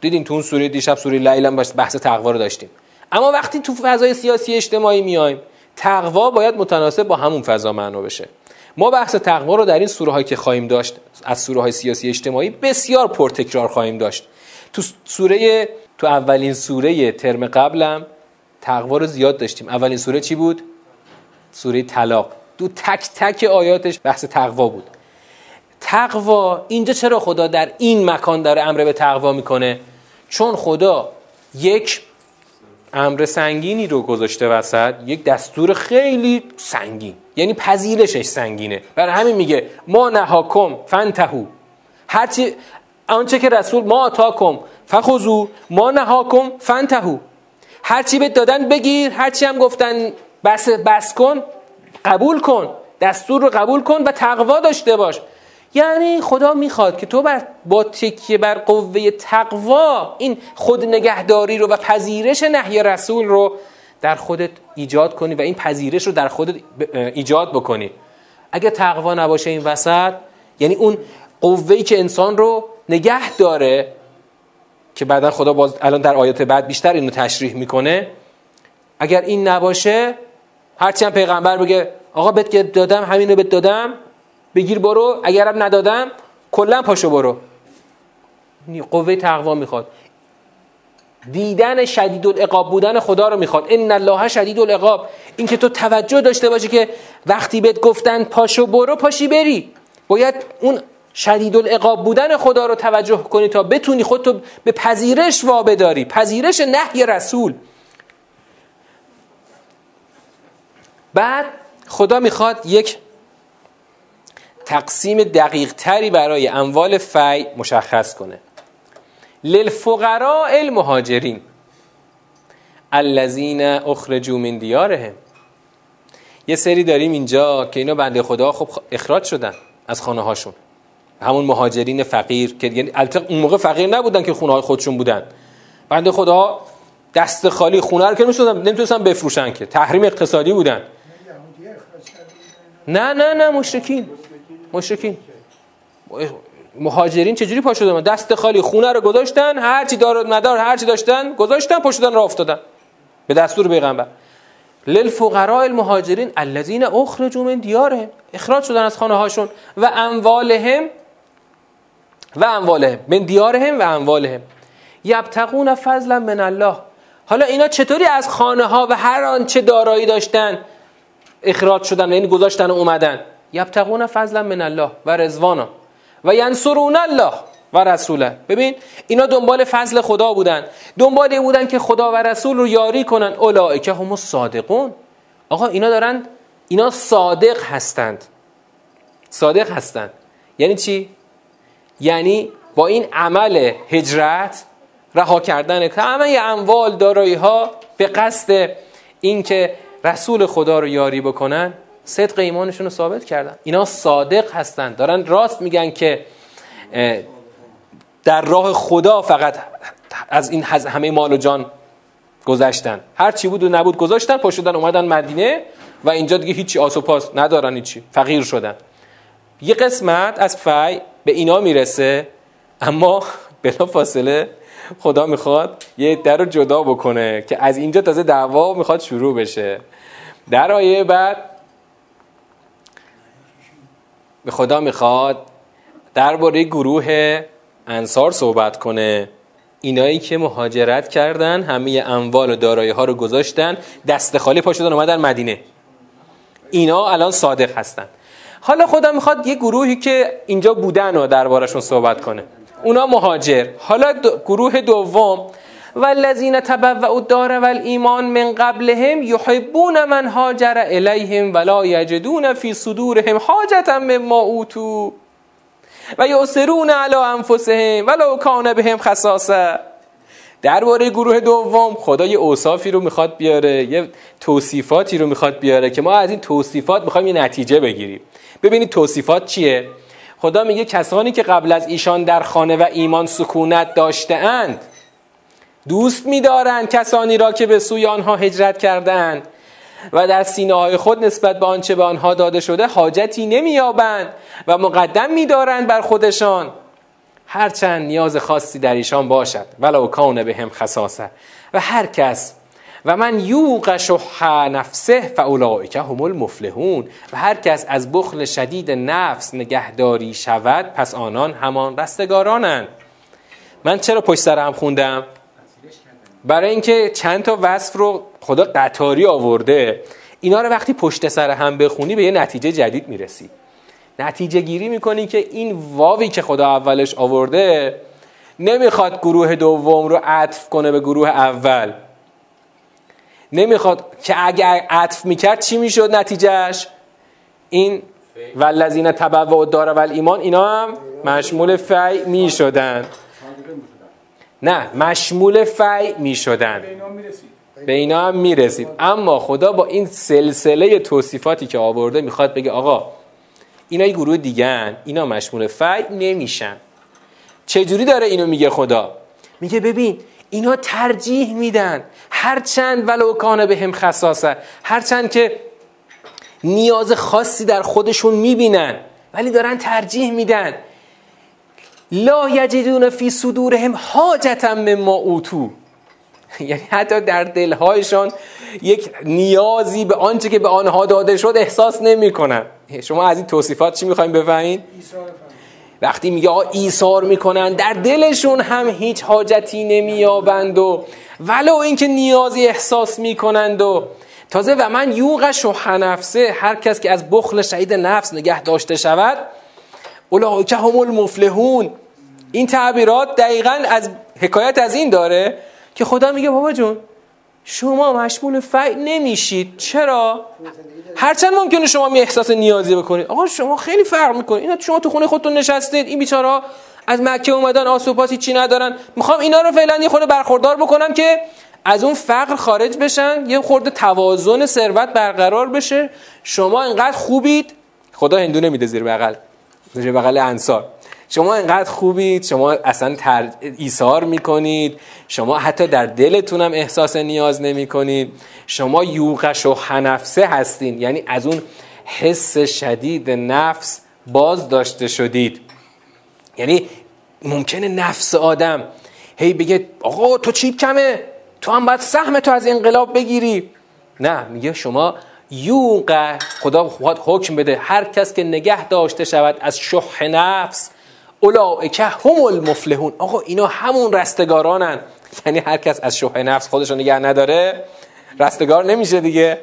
دیدیم تو اون سوره دیشب سوره لیل هم بحث تقوا رو داشتیم. اما وقتی تو فضای سیاسی اجتماعی میایم تقوا باید متناسب با همون فضا معنا بشه. ما بحث تقوا رو در این سوره هایی که خواهیم داشت از سوره های سیاسی اجتماعی بسیار پرتکرار خواهیم داشت. تو سوره تو اولین سوره ترم قبلم تقوا رو زیاد داشتیم. اولین سوره چی بود؟ سوره طلاق. دو تک تک آیاتش بحث تقوا بود. تقوا اینجا چرا خدا در این مکان داره امر به تقوا می‌کنه؟ چون خدا یک امر سنگینی رو گذاشته وسط یک دستور خیلی سنگین یعنی پذیرشش سنگینه. برای همین میگه ما نهاکم فنتهو هرچی آنچه که رسول ما آتاکم فخذو. ما نهاکم فنتهو هرچی به دادن بگیر هرچی هم گفتن بس بس کن قبول کن دستور رو قبول کن و تقوا داشته باش. یعنی خدا می‌خواد که تو بر با تکیه بر قوه تقوا این خود نگهداری رو و پذیرش نهی رسول رو در خودت ایجاد کنی و این پذیرش رو در خودت ایجاد بکنی. اگه تقوا نباشه این وسط یعنی اون قوهی که انسان رو نگه داره که بعدا خدا باز الان در آیات بعد بیشتر اینو تشریح می‌کنه. اگر این نباشه هرچی هم پیغمبر بگه آقا بهت دادم همین رو بهت دادم بگیر برو اگرم ندادم کلا پاشو برو. قوه تقوا می‌خواد. دیدن شدید العقاب بودن خدا رو می‌خواد. ان الله شدید العقاب این که تو توجه داشته باشی که وقتی بهت گفتن پاشو برو پاشی بری. باید اون شدید العقاب بودن خدا رو توجه کنی تا بتونی خودتو به پذیرش وابداری پذیرش نهی رسول. بعد خدا می‌خواد یک تقسیم دقیق تری برای اموال فی مشخص کنه. للفقراء المهاجرین الذین اخرجوا من دیارهم. یه سری داریم اینجا که اینا بنده خدا خب اخراج شدن از خانه هاشون همون مهاجرین فقیر که یعنی اون موقع فقیر نبودن که خونه های خودشون بودن. بنده خدا دست خالی خونه رو که نمی‌تونستن بفروشن که. تحریم اقتصادی بودن. نه نه نه مشرکین. مشرکین. مهاجرین چجوری پا شدن؟ دست خالی خونه رو گذاشتن هرچی دار و مدار هرچی داشتن گذاشتن پا شدن راه افتادن. به دستور پیغمبر. للفقراء المهاجرین الذين اخرجوا من دیارهم. اخراج شدن از خانه هاشون و اموالهم و اموالهم من دیارهم و اموالهم. یبتغون فضلا من الله. حالا اینا چطوری از خانه ها و هر آنچه دارایی داشتن اخراج شدن یعنی گذاشتن و اومدن؟ یبتغون فضلا من الله و رزوانا و ینصرون الله و رسوله. ببین اینا دنبال فضل خدا بودن. دنبال بودن که خدا و رسول رو یاری کنن. اولئک هم الصادقون آقا اینا دارن اینا صادق هستند. صادق هستند. یعنی چی؟ یعنی با این عمل هجرت رها کردن همه اموال دارایی ها به قصد اینکه رسول خدا رو یاری بکنن صدق ایمانشون رو ثابت کردن. اینا صادق هستن. دارن راست میگن که در راه خدا فقط از این همه مال و جان گذشتن. هر چی بود و نبود گذاشتن پشتن اومدن مدینه و اینجا دیگه هیچی آس و پاس ندارن هیچی. فقیر شدن. یه قسمت از فی به اینا می‌رسه. اما بلا فاصله خدا می‌خواد یه در رو جدا بکنه که از اینجا تازه دعوا می‌خواد شروع بشه. در آیه بعد به خدا می‌خواد درباره گروه انصار صحبت کنه. اینایی که مهاجرت کردن همه اموال و دارایی ها رو گذاشتن دست خالی پا شدن اومدن مدینه. اینا الان صادق هستن. حالا خدا می‌خواد یه گروهی که اینجا بودن و دربارشون صحبت کنه. اونا مهاجر. حالا گروه دوم. والذین تبوأوا الدار والایمان من قبلهم یحبون من هاجر الیهم ولا یجدون فی صدورهم حاجتا مما اوتوا و یؤثرون علی انفسهم ولو کان بهم خصاصه. درباره گروه دوم خدا یه اوصافی رو می‌خواد بیاره یه توصیفاتی رو می‌خواد بیاره که ما از این توصیفات می‌خوایم یه نتیجه بگیریم. ببینید توصیفات چیه؟ خدا میگه کسانی که قبل از ایشان در خانه و ایمان سکونت داشته اند دوست میدارند کسانی را که به سوی آنها هجرت کردند و در سینه های خود نسبت به آنچه به آنها داده شده حاجتی نمییابند و مقدم میدارند بر خودشان. هرچند نیاز خاصی در ایشان باشد. ولو کان به هم خصاصه. و هر کس و من یوق شح نفسه فاولئک هم المفلحون. و هر کس از بخل شدید نفس نگهداری شود پس آنان همان رستگارانند. من چرا پشت سر هم خوندم؟ برای اینکه چند تا وصف رو خدا قطاری آورده. اینا رو وقتی پشت سر هم بخونی به یه نتیجه جدید می‌رسی. نتیجه گیری می‌کنی که این واوی که خدا اولش آورده نمی‌خواد گروه دوم رو عطف کنه به گروه اول. نمی‌خواد که اگر عطف می‌کرد چی می‌شد نتیجهش؟ این والذین تبوا الدار و ایمان اینا هم مشمول فی می‌شدن. نه مشمول فی می‌شدن. به اینا هم می‌رسید. اما خدا با این سلسله توصیفاتی که آورده می‌خواد بگه آقا اینا یه گروه دیگن اینا مشمول فی نمیشن. چجوری داره اینو میگه خدا؟ میگه ببین اینا ترجیح میدن هرچند ولو کان به هم خصاصه هرچند که نیاز خاصی در خودشون می‌بینن ولی دارن ترجیح میدن. لا یجدون فی صدورهم حاجتا مما اوتو. یعنی حتی در دلهایشان یک نیازی به آنچه که به آنها داده شد احساس نمی‌کنن. شما از این توصیفات چی می‌خوایم بفهمید وقتی میگه ایثار می‌کنن در دلشون هم هیچ حاجتی نمییابند و ولو اینکه نیازی احساس می‌کنند و تازه و من یوغ شح نفسه هر کس که از بخل شهید نفس نگه داشته شود که هم المفلحون. این تعبیرات دقیقا از حکایت از این داره که خدا میگه بابا جون شما مشمول فعل نمیشید. چرا؟ هرچند ممکنه شما می احساس نیازی بکنید. آقا شما خیلی فرق می‌کنید اینا شما تو خونه خودتون نشستید این بیچارا از مکه اومدن آسوپاسی چی ندارن. می‌خوام اینا رو فعلا یه خورده برخوردار بکنم که از اون فقر خارج بشن یه خورده توازن ثروت برقرار بشه. شما انقدر خوبید. خدا هندو نمیده زیر بغل زیر بغل انصار. شما انقدر خوبید. شما اصلا تر... ایثار می‌کنید. شما حتی در دلتون هم احساس نیاز نمی کنید شما یوقش و حنفسه هستین. یعنی از اون حس شدید نفس باز داشته شدید. یعنی ممکنه نفس آدم هی بگه آقا تو چی کمه؟ تو هم باید سهم تو از انقلاب بگیری. نه میگه شما یوقه خدا خواهد حکم بده. هر کس که نگه داشته شود از شح نفس اولئک هم المفلحون. آقا اینا همون رستگارانن. یعنی هر کس از شوه نفس خودش رو نگه نداره رستگار نمیشه دیگه.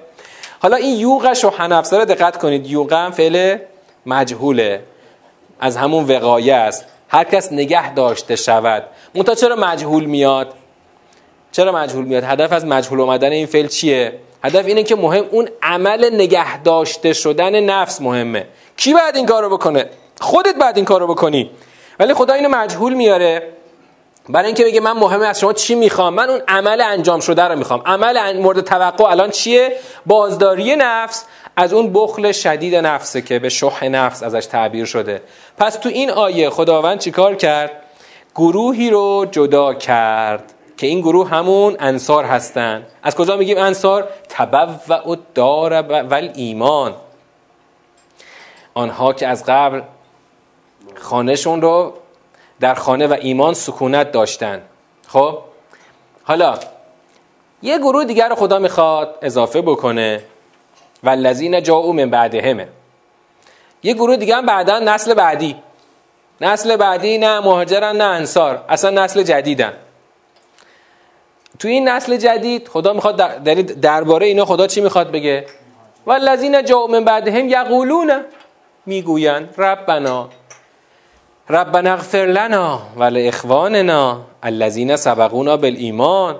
حالا این یوغ شوه نفس رو دقت کنید. یوغ فعل مجهوله. از همون وقایه است. هر کس نگه داشته شود. منتها چرا مجهول میاد؟ چرا مجهول میاد؟ هدف از مجهول اومدن این فعل چیه؟ هدف اینه که مهم اون عمل نگه داشته شدن نفس مهمه. کی باید این کارو بکنه؟ خودت بعد این کارو بکنی. ولی خدا اینو مجهول میاره. برای اینکه بگه من مهمه از شما چی می‌خوام؟ من اون عمل انجام شده رو می‌خوام. عمل مورد توقع الان چیه؟ بازداری نفس از اون بخل شدید نفسه که به شح نفس ازش تعبیر شده. پس تو این آیه خداوند چیکار کرد؟ گروهی رو جدا کرد که این گروه همون انصار هستن. از کجا میگیم انصار؟ تبو دار و ایمان آنها که از قبل خانهشون رو در خانه و ایمان سکونت داشتن. خب؟ حالا یه گروه دیگر خدا می‌خواد اضافه بکنه. و لذین جاءوا من بعدهمه یه گروه دیگه هم بعدا نسل بعدی. نسل بعدی نه مهاجرن نه انصار. اصلا نسل جدیدن. تو این نسل جدید خدا می‌خواد در درباره اینا خدا چی می‌خواد بگه؟ و لذین جاءوا من بعدهم یقولون. می‌گویند ربنا. ربنا اغفر لنا ولاخواننا الذين سبقونا بالایمان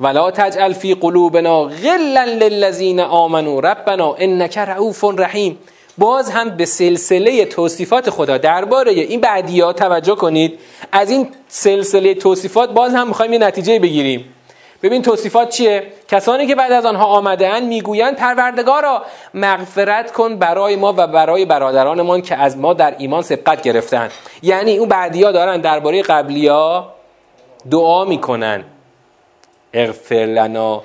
ولا تجعل في قلوبنا غلا للذين آمنوا. ربنا انك رؤوف رحیم. باز هم به سلسله توصیفات خدا درباره این بعدی توجه کنید. از این سلسله توصیفات باز هم می‌خوایم یه نتیجه بگیریم. ببین توصیفات چیه؟ کسانی که بعد از آنها آمدهاند می‌گویند پروردگارا مغفرت کن برای ما و برای برادرانمان که از ما در ایمان سبقت گرفتن یعنی اون بعدیا دارن درباره قبلیا دعا می‌کنن. اغفر لنا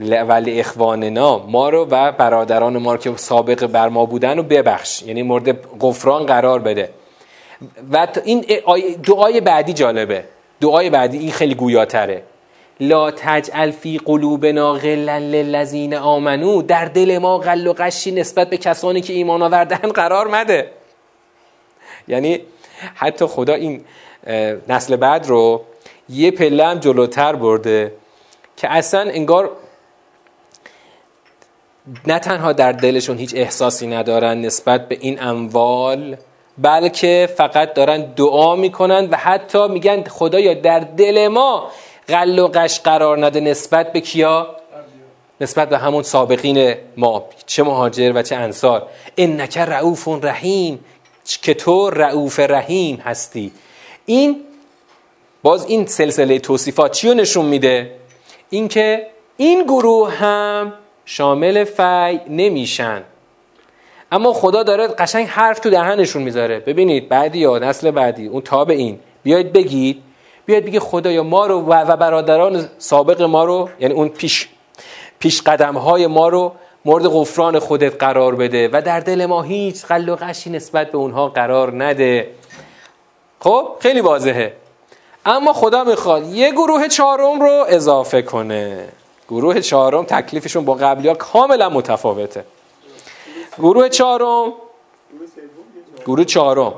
ولی اخواننا ما رو و برادران ما رو که سابق بر ما بودن رو ببخش. یعنی مورد غفران قرار بده. و این دعای بعدی جالبه. دعای بعدی این خیلی گویاتره. لا تجعل فی قلوبنا غلا للذین آمنو. در دل ما غل و قشی نسبت به کسانی که ایمان آوردن قرار مده. یعنی حتی خدا این نسل بعد رو یه پله هم جلوتر برده که اصلا انگار نه تنها در دلشون هیچ احساسی ندارن نسبت به این اموال بلکه فقط دارن دعا می‌کنن و حتی میگن خدایا در دل ما قل و قش قرار نده نسبت به کیا؟ نسبت به همون سابقین ما. چه مهاجر و چه انصار. انک رعوف رحیم. که تو رعوف رحیم هستی. این باز این سلسله توصیفات چی نشون میده؟ اینکه این گروه هم شامل فی نمیشن. اما خدا داره قشنگ حرف تو دهنشون می‌ذاره. ببینید بعدی یا نسل بعدی اون تاب این بیاید بگید بیاید بگید خدایا ما رو و برادران سابق ما رو یعنی اون پیش پیش قدم های ما رو مورد غفران خودت قرار بده و در دل ما هیچ قل و قشی نسبت به اونها قرار نده. خب خیلی واضحه. اما خدا می‌خواد یه گروه چهارم رو اضافه کنه. گروه چهارم تکلیفشون با قبلی ها کاملا متفاوته. گروه چهارم گروه چهارم.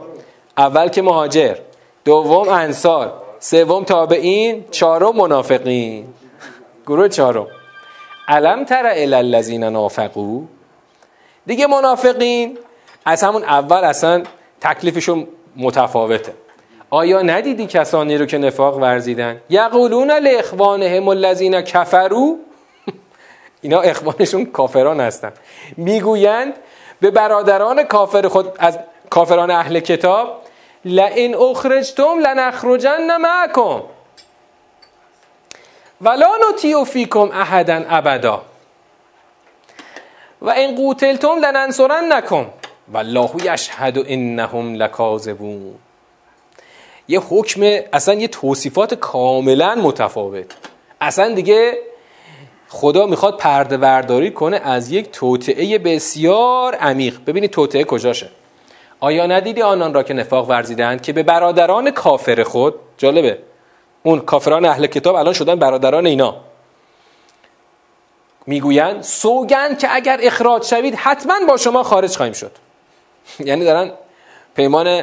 اول که مهاجر دوم انصار. سوم تابعین چهارم منافقین. گروه چهارم. علم تر الذین نافقو؟ دیگه منافقین. از همون اول اصلا تکلیفشون متفاوته. آیا ندیدی کسانی رو که نفاق ورزیدن؟ یقولون لاخوانهم الذین کفروا؟ اینا اخوانشون کافران هستن. می‌گویند به برادران کافر خود از کافران اهل کتاب لئن اخرجتم لنخرجن معکم. ولا نطیع فیکم احدا ابدا. و ان قوتلتم لننصرنکم. والله یشهد انهم لکاذبون. یه حکم اصلا یه توصیفات کاملا متفاوت. اصلا دیگه خدا می‌خواد پرده برداری کنه از یک توطعه بسیار عمیق. ببینید توطعه کجاشه. آیا ندیدی آنان را که نفاق ورزیدند که به برادران کافر خود جالبه. اون کافران اهل کتاب الان شدن برادران اینا. می‌گویند سوگند که اگر اخراج شوید حتما با شما خارج خواهیم شد. یعنی دارن پیمان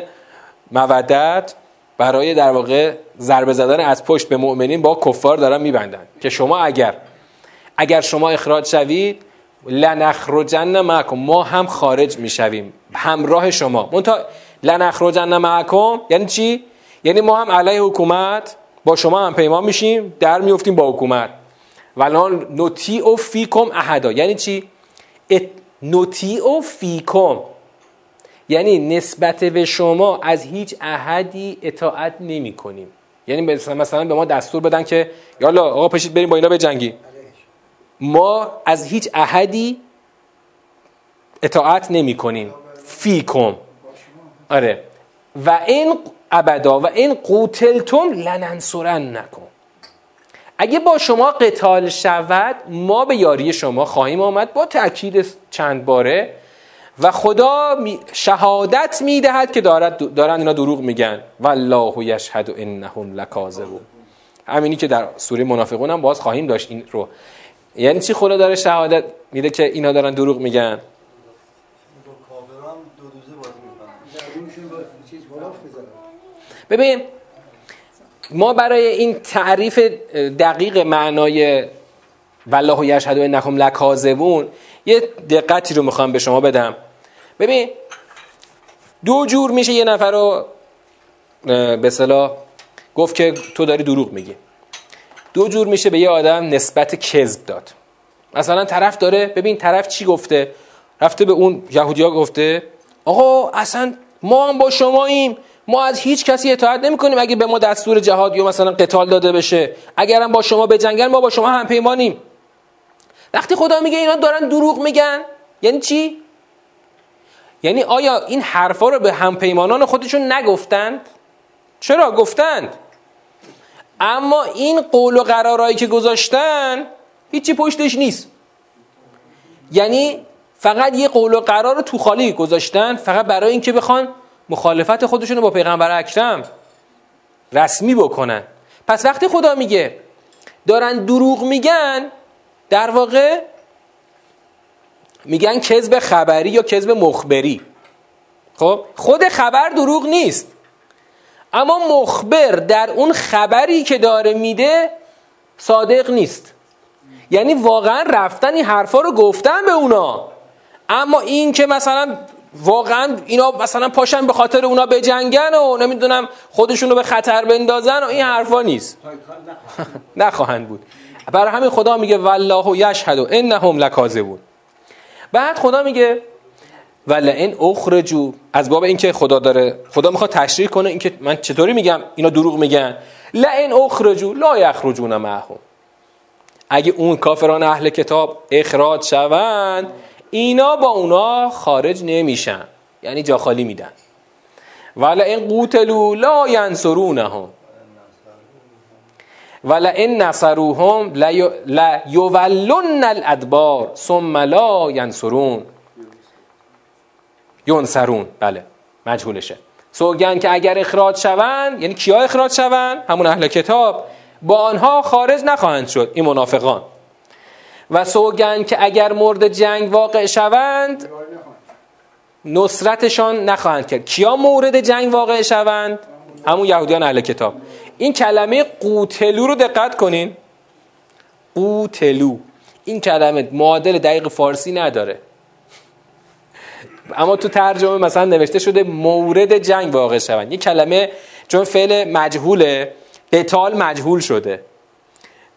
مودت برای در واقع ضربه زدن از پشت به مؤمنین با کفار دارن میبندن که شما اگر اگر شما اخراج شوید لنخرجن معکم. ما هم خارج می‌شویم. همراه شما. منتها لنخرجن معکم یعنی چی؟ یعنی ما هم علیه حکومت با شما هم پیمان میشیم در میفتیم با حکومت. ولان نوتی او فیکم احدا. یعنی چی؟ نوتی او فیکم. یعنی نسبت به شما از هیچ احدی اطاعت نمی کنیم یعنی مثلا به ما دستور بدن که یالا آقا پشید بریم با اینا بجنگیم. ما از هیچ احدی اطاعت نمی کنیم. فیکم. آره. و این ابدا و این قوتلتم لننصرن نکن اگه با شما قتال شود ما به یاری شما خواهیم آمد با تأکید چند باره. و خدا شهادت می‌دهد که دارد دارن اینا دروغ میگن. والله یشهد انهم لکاذبون. همینی که در سوره منافقون هم باز خواهیم داشت این رو. یعنی چی خدا داره شهادت میده که اینا دارن دروغ میگن؟ ببین ما برای این تعریف دقیق معنای والله یشهد انکم لکاذبون یه دقتی رو می‌خوام به شما بدم. ببین دو جور میشه یه نفر رو به صلاح گفت که تو داری دروغ میگی. دو جور میشه به یه آدم نسبت کذب داد. مثلا طرف داره ببین طرف چی گفته؟ رفته به اون یهودیا گفته آقا اصلا ما هم با شماییم ما از هیچ کسی اطاعت نمی کنیم اگه به ما دستور جهاد یا مثلا قتال داده بشه. اگرم با شما به جنگل ما با شما هم پیمانیم وقتی خدا میگه اینا دارن دروغ میگن یعنی چی؟ یعنی آیا این حرفا رو به همپیمانان خودشون نگفتند؟ چرا گفتند؟ اما این قول و قرارهایی که گذاشتن هیچی پشتش نیست. یعنی فقط یه قول و قرار تو خالی گذاشتن فقط برای اینکه بخوان مخالفت خودشون رو با پیغمبر اکرم رسمی بکنن. پس وقتی خدا میگه دارن دروغ میگن در واقع میگن کذب خبری یا کذب مخبری. خب خود خبر دروغ نیست. اما مخبر در اون خبری که داره میده صادق نیست. یعنی واقعا رفتن این حرفا رو گفتن به اونا. اما این که مثلا واقعا اینا مثلا پاشن به خاطر اونا به جنگن و نمی‌دونم خودشون رو به خطر بندازن و این حرفا نیست. نخواهند بود. برای همین خدا میگه والله یشهد انهم لکاذبون. بعد خدا میگه ولی این اخرجو از باب اینکه خدا داره خدا می‌خواد تشریح کنه اینکه من چطوری میگم اینا دروغ میگن. این اخرجو لا یخرجون معهم. اگه اون کافران اهل کتاب اخراج شوند اینا با اونا خارج نمیشن. یعنی جا خالی میدن. ولا این قوتلو لا ینصرونهم. ولا این نصروهم لا یولن الادبار ثم لا ینصرون. ینصرون بله. مجهولشه. سوگن که اگر اخراج شوند یعنی کیا اخراج شوند همون اهل کتاب. با آنها خارج نخواهند شد این منافقان. و سوگن که اگر مورد جنگ واقع شوند نصرتشان نخواهند کرد. کیا مورد جنگ واقع شوند؟ همون یهودیان اهل کتاب. این کلمه قوتلو رو دقت کنین. قوتلو. این کلمه معادل دقیق فارسی نداره. اما تو ترجمه مثلا نوشته شده مورد جنگ واقع شوند. این کلمه چون فعل مجهوله قتال مجهول شده.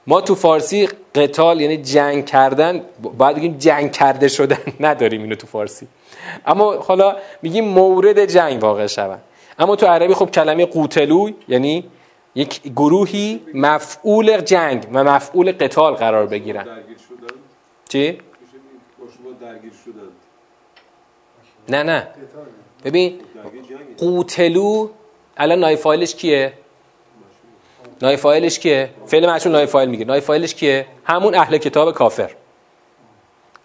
ما تو فارسی قتال یعنی جنگ کردن باید بگیم جنگ کرده شدن نداریم اینو تو فارسی. اما حالا میگیم مورد جنگ واقع شوند. اما تو عربی خب کلمه قوتلو یعنی یک گروهی مفعول جنگ و مفعول قتال قرار بگیرن. چی؟ نه نه. ببین قوتلو الان نای فایلش کیه؟ نای فایلش کیه؟ فعل مشهور نای فایل میگه. نای فایلش کیه؟ همون اهل کتاب کافر.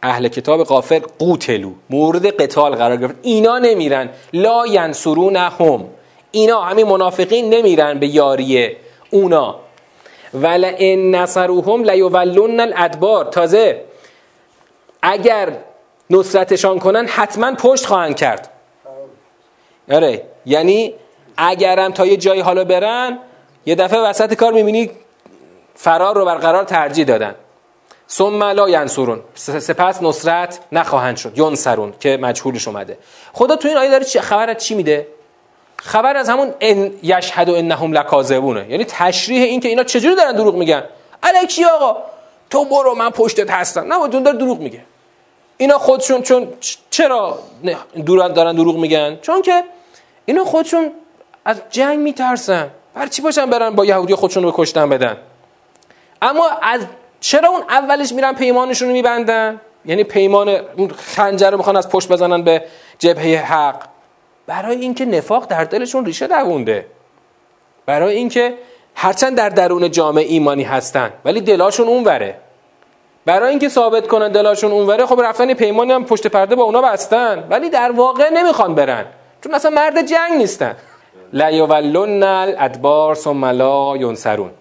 اهل کتاب کافر قوتلو. مورد قتال قرار گرفت اینا نمیرن. لا ینصرونهم اینا همین منافقین نمیرن به یاری اونا. ولا ان نصروهم لیولن الادبار. تازه اگر نصرتشان کنن حتما پشت خواهند کرد. آره یعنی اگرم تا یه جایی حالا برن یه دفعه وسط کار می‌بینی فرار رو برقرار ترجیح دادن. ثم لا ینصرون. سپس نصرت نخواهند شد. ینصرون که مجهولش اومده. خدا تو این آیه داره خبر چی میده؟ خبر از همون ان یشهد و انهم لکاذبونه یعنی تشریح این که اینا چجوری دارن دروغ میگن؟ الکی آقا تو برو من پشتت هستم. نه داره دروغ میگه. اینا خودشون چون چرا دارن دروغ میگن؟ چون که اینا خودشون از جنگ میترسن. بر چی باشن برن با یهودی خودشون رو کشتن بدن؟ اما از چرا اون اولش میرن پیمانشون رو میبندن؟ یعنی پیمان اون خنجر رو می‌خوان از پشت بزنن به جبهه حق. برای اینکه نفاق در دلشون ریشه دوونده. برای اینکه هرچند در درون جامعه ایمانی هستن ولی دلاشون اونوره. برای اینکه ثابت کنن دلاشون اونوره خب رفتن پیمانی هم پشت پرده با اونا بستن. ولی در واقع نمی‌خوان برن. چون اصلا مرد جنگ نیستن. لا یولن الادبار ثم لا ینصرون.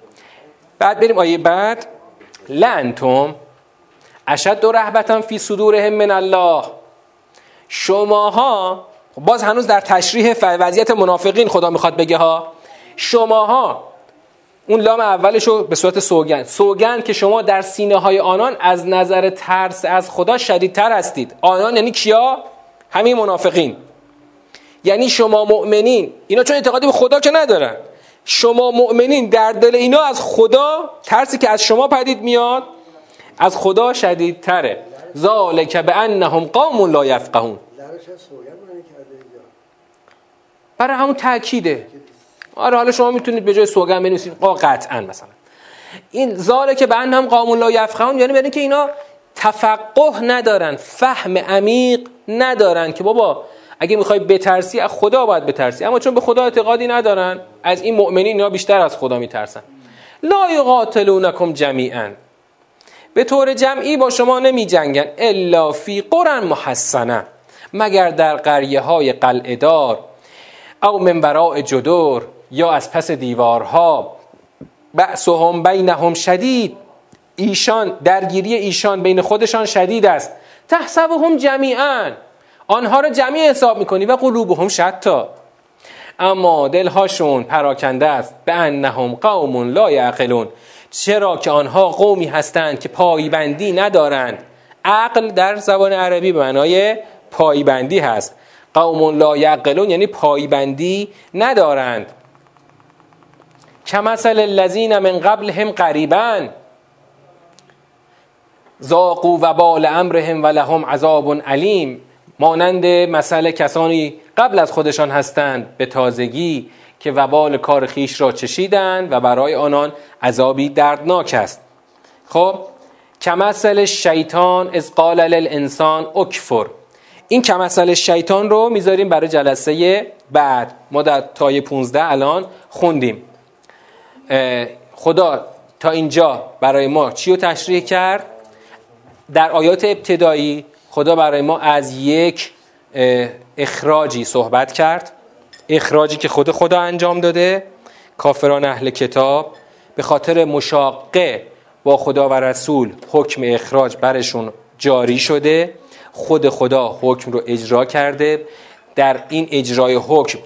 بعد بریم آیه بعد. لانتم اشد رهبتا فی صدورهم من الله. شماها باز هنوز در تشریح وضعیت منافقین خدا می‌خواد بگه ها. شماها اون لام اولش رو به صورت سوگند. سوگند که شما در سینه های آنان از نظر ترس از خدا شدیدتر هستید. آنان یعنی کیا؟ همین منافقین. یعنی شما مؤمنین. اینا چون اعتقادی به خدا که ندارن. شما مؤمنین در دل اینا از خدا ترسی که از شما پدید میاد از خدا شدیدتره. ذالک به انهم قوم لا یفقهون. برای همون تاکیده آره حالا شما می‌تونید به جای سوگن بنویسید. قا قطعا مثلا. این زاله که به هم قامون لا یفقهون یعنی برای که اینا تفقه ندارن فهم عمیق ندارن که بابا اگه می‌خوای بترسی از خدا باید بترسی. اما چون به خدا اعتقادی ندارن از این مؤمنین اینا بیشتر از خدا میترسن. لا یقاتلونکم جمیعا. به طور جمعی با شما نمی جنگن الا فی قرن محسنه. مگر در قریه های قلعدار او من جدور. یا از پس دیوارها. بعثهم بینهم شدید. ایشان درگیری ایشان بین خودشان شدید است. تحسبهم جمیعا. آنها را جمعی حساب می‌کنی و قلوبهم شتا اما دلهاشون پراکنده است. به انهم قوم لا یعقلون. چرا که آنها قومی هستند که پایبندی ندارند. عقل در زبان عربی به معنای پایبندی هست. قوم لا یعقلون یعنی پایبندی ندارند. کمثل الذین من قبلهم قریبا ذاقوا وبال امرهم و لهم عذاب علیم. مانند مسئله کسانی قبل از خودشان هستند به تازگی که وبال کار خیش را چشیدند و برای آنان عذابی دردناک است. خب کمثل شیطان از قال للانسان اکفر. این کمثل شیطان رو می‌ذاریم برای جلسه بعد. ما در تای 15 الان خوندیم. خدا تا اینجا برای ما چی رو تشریح کرد؟ در آیات ابتدایی خدا برای ما از یک اخراجی صحبت کرد. اخراجی که خود خدا انجام داده. کافران اهل کتاب به خاطر مشاقه با خدا و رسول حکم اخراج برشون جاری شده. خود خدا حکم رو اجرا کرده. در این اجرای حکم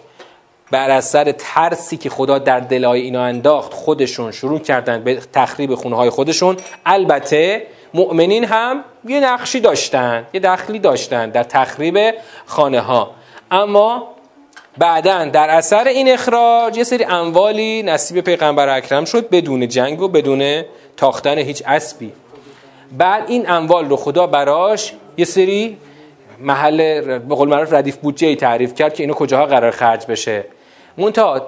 بر اثر ترسی که خدا در دلای اینا انداخت خودشون شروع کردن به تخریب خونه های خودشون. البته مؤمنین هم یه نقشی داشتن یه دخلی داشتن در تخریب خانه ها. اما بعدا در اثر این اخراج یه سری اموالی نصیب پیغمبر اکرم شد بدون جنگ و بدون تاختن هیچ اسبی. بعد این اموال رو خدا براش یه سری محل به قول معروف ردیف بودجه تعریف کرد که اینو کجاها قرار خرج بشه. منتها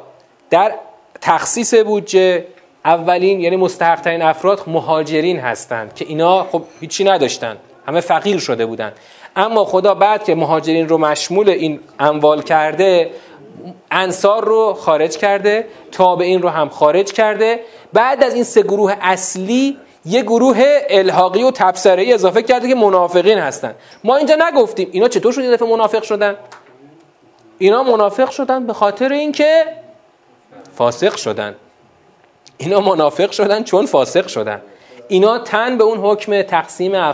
در تخصیص بودجه اولین یعنی مستحق ترین افراد مهاجرین هستند که اینا خب هیچی نداشتن همه فقیر شده بودن اما خدا بعد که مهاجرین رو مشمول این اموال کرده انصار رو خارج کرده تابعین رو هم خارج کرده. بعد از این سه گروه اصلی یه گروه الحاقی و تبصره اضافه کرده که منافقین هستن. ما اینجا نگفتیم اینا چطور شد دفعه منافق شدن؟ اینا منافق شدن به خاطر اینکه فاسق شدن. اینا منافق شدن چون فاسق شدن. اینا تن به اون حکم تقسیم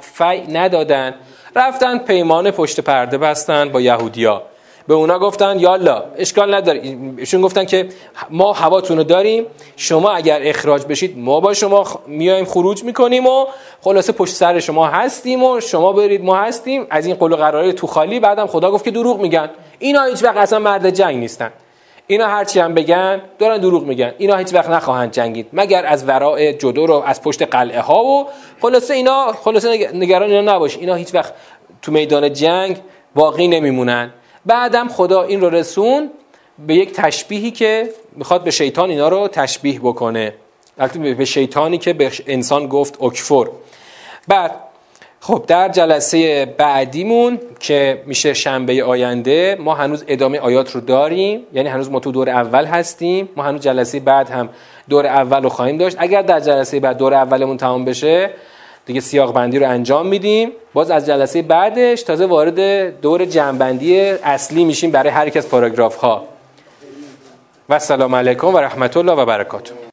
فی ندادن. رفتن پیمان پشت پرده بستن با یهودیا. به اونا گفتن یالا اشکال نداره. ایشون گفتن که ما هواتون رو داریم شما اگر اخراج بشید ما با شما میایم خروج می‌کنیم و خلاصه پشت سر شما هستیم و شما برید ما هستیم. از این قول و قراره تو خالی. بعدم خدا گفت که دروغ میگن. اینا هیچ وقت اصلا مرد جنگ نیستن. اینا هرچی هم بگن دارن دروغ میگن. اینا هیچ وقت نخواهند جنگید. مگر از ورای جدو رو از پشت قلعه ها و خلاصه اینا خلاصه نگران اینا نباش. اینا هیچ وقت تو میدان جنگ باقی نمیمونن. بعدم خدا این رو رسون به یک تشبیهی که می‌خواد به شیطان اینا رو تشبیه بکنه. به شیطانی که به انسان گفت اکفر. بعد خب در جلسه بعدیمون که میشه شنبه آینده ما هنوز ادامه آیات رو داریم. یعنی هنوز ما تو دور اول هستیم. ما هنوز جلسه بعد هم دور اول رو خواهیم داشت. اگر در جلسه بعد دور اولمون تمام بشه دیگه سیاق بندی رو انجام میدیم. باز از جلسه بعدش تازه وارد دور جنبندی اصلی میشیم برای هر یک از پاراگراف ها. و سلام علیکم و رحمت الله و برکاته.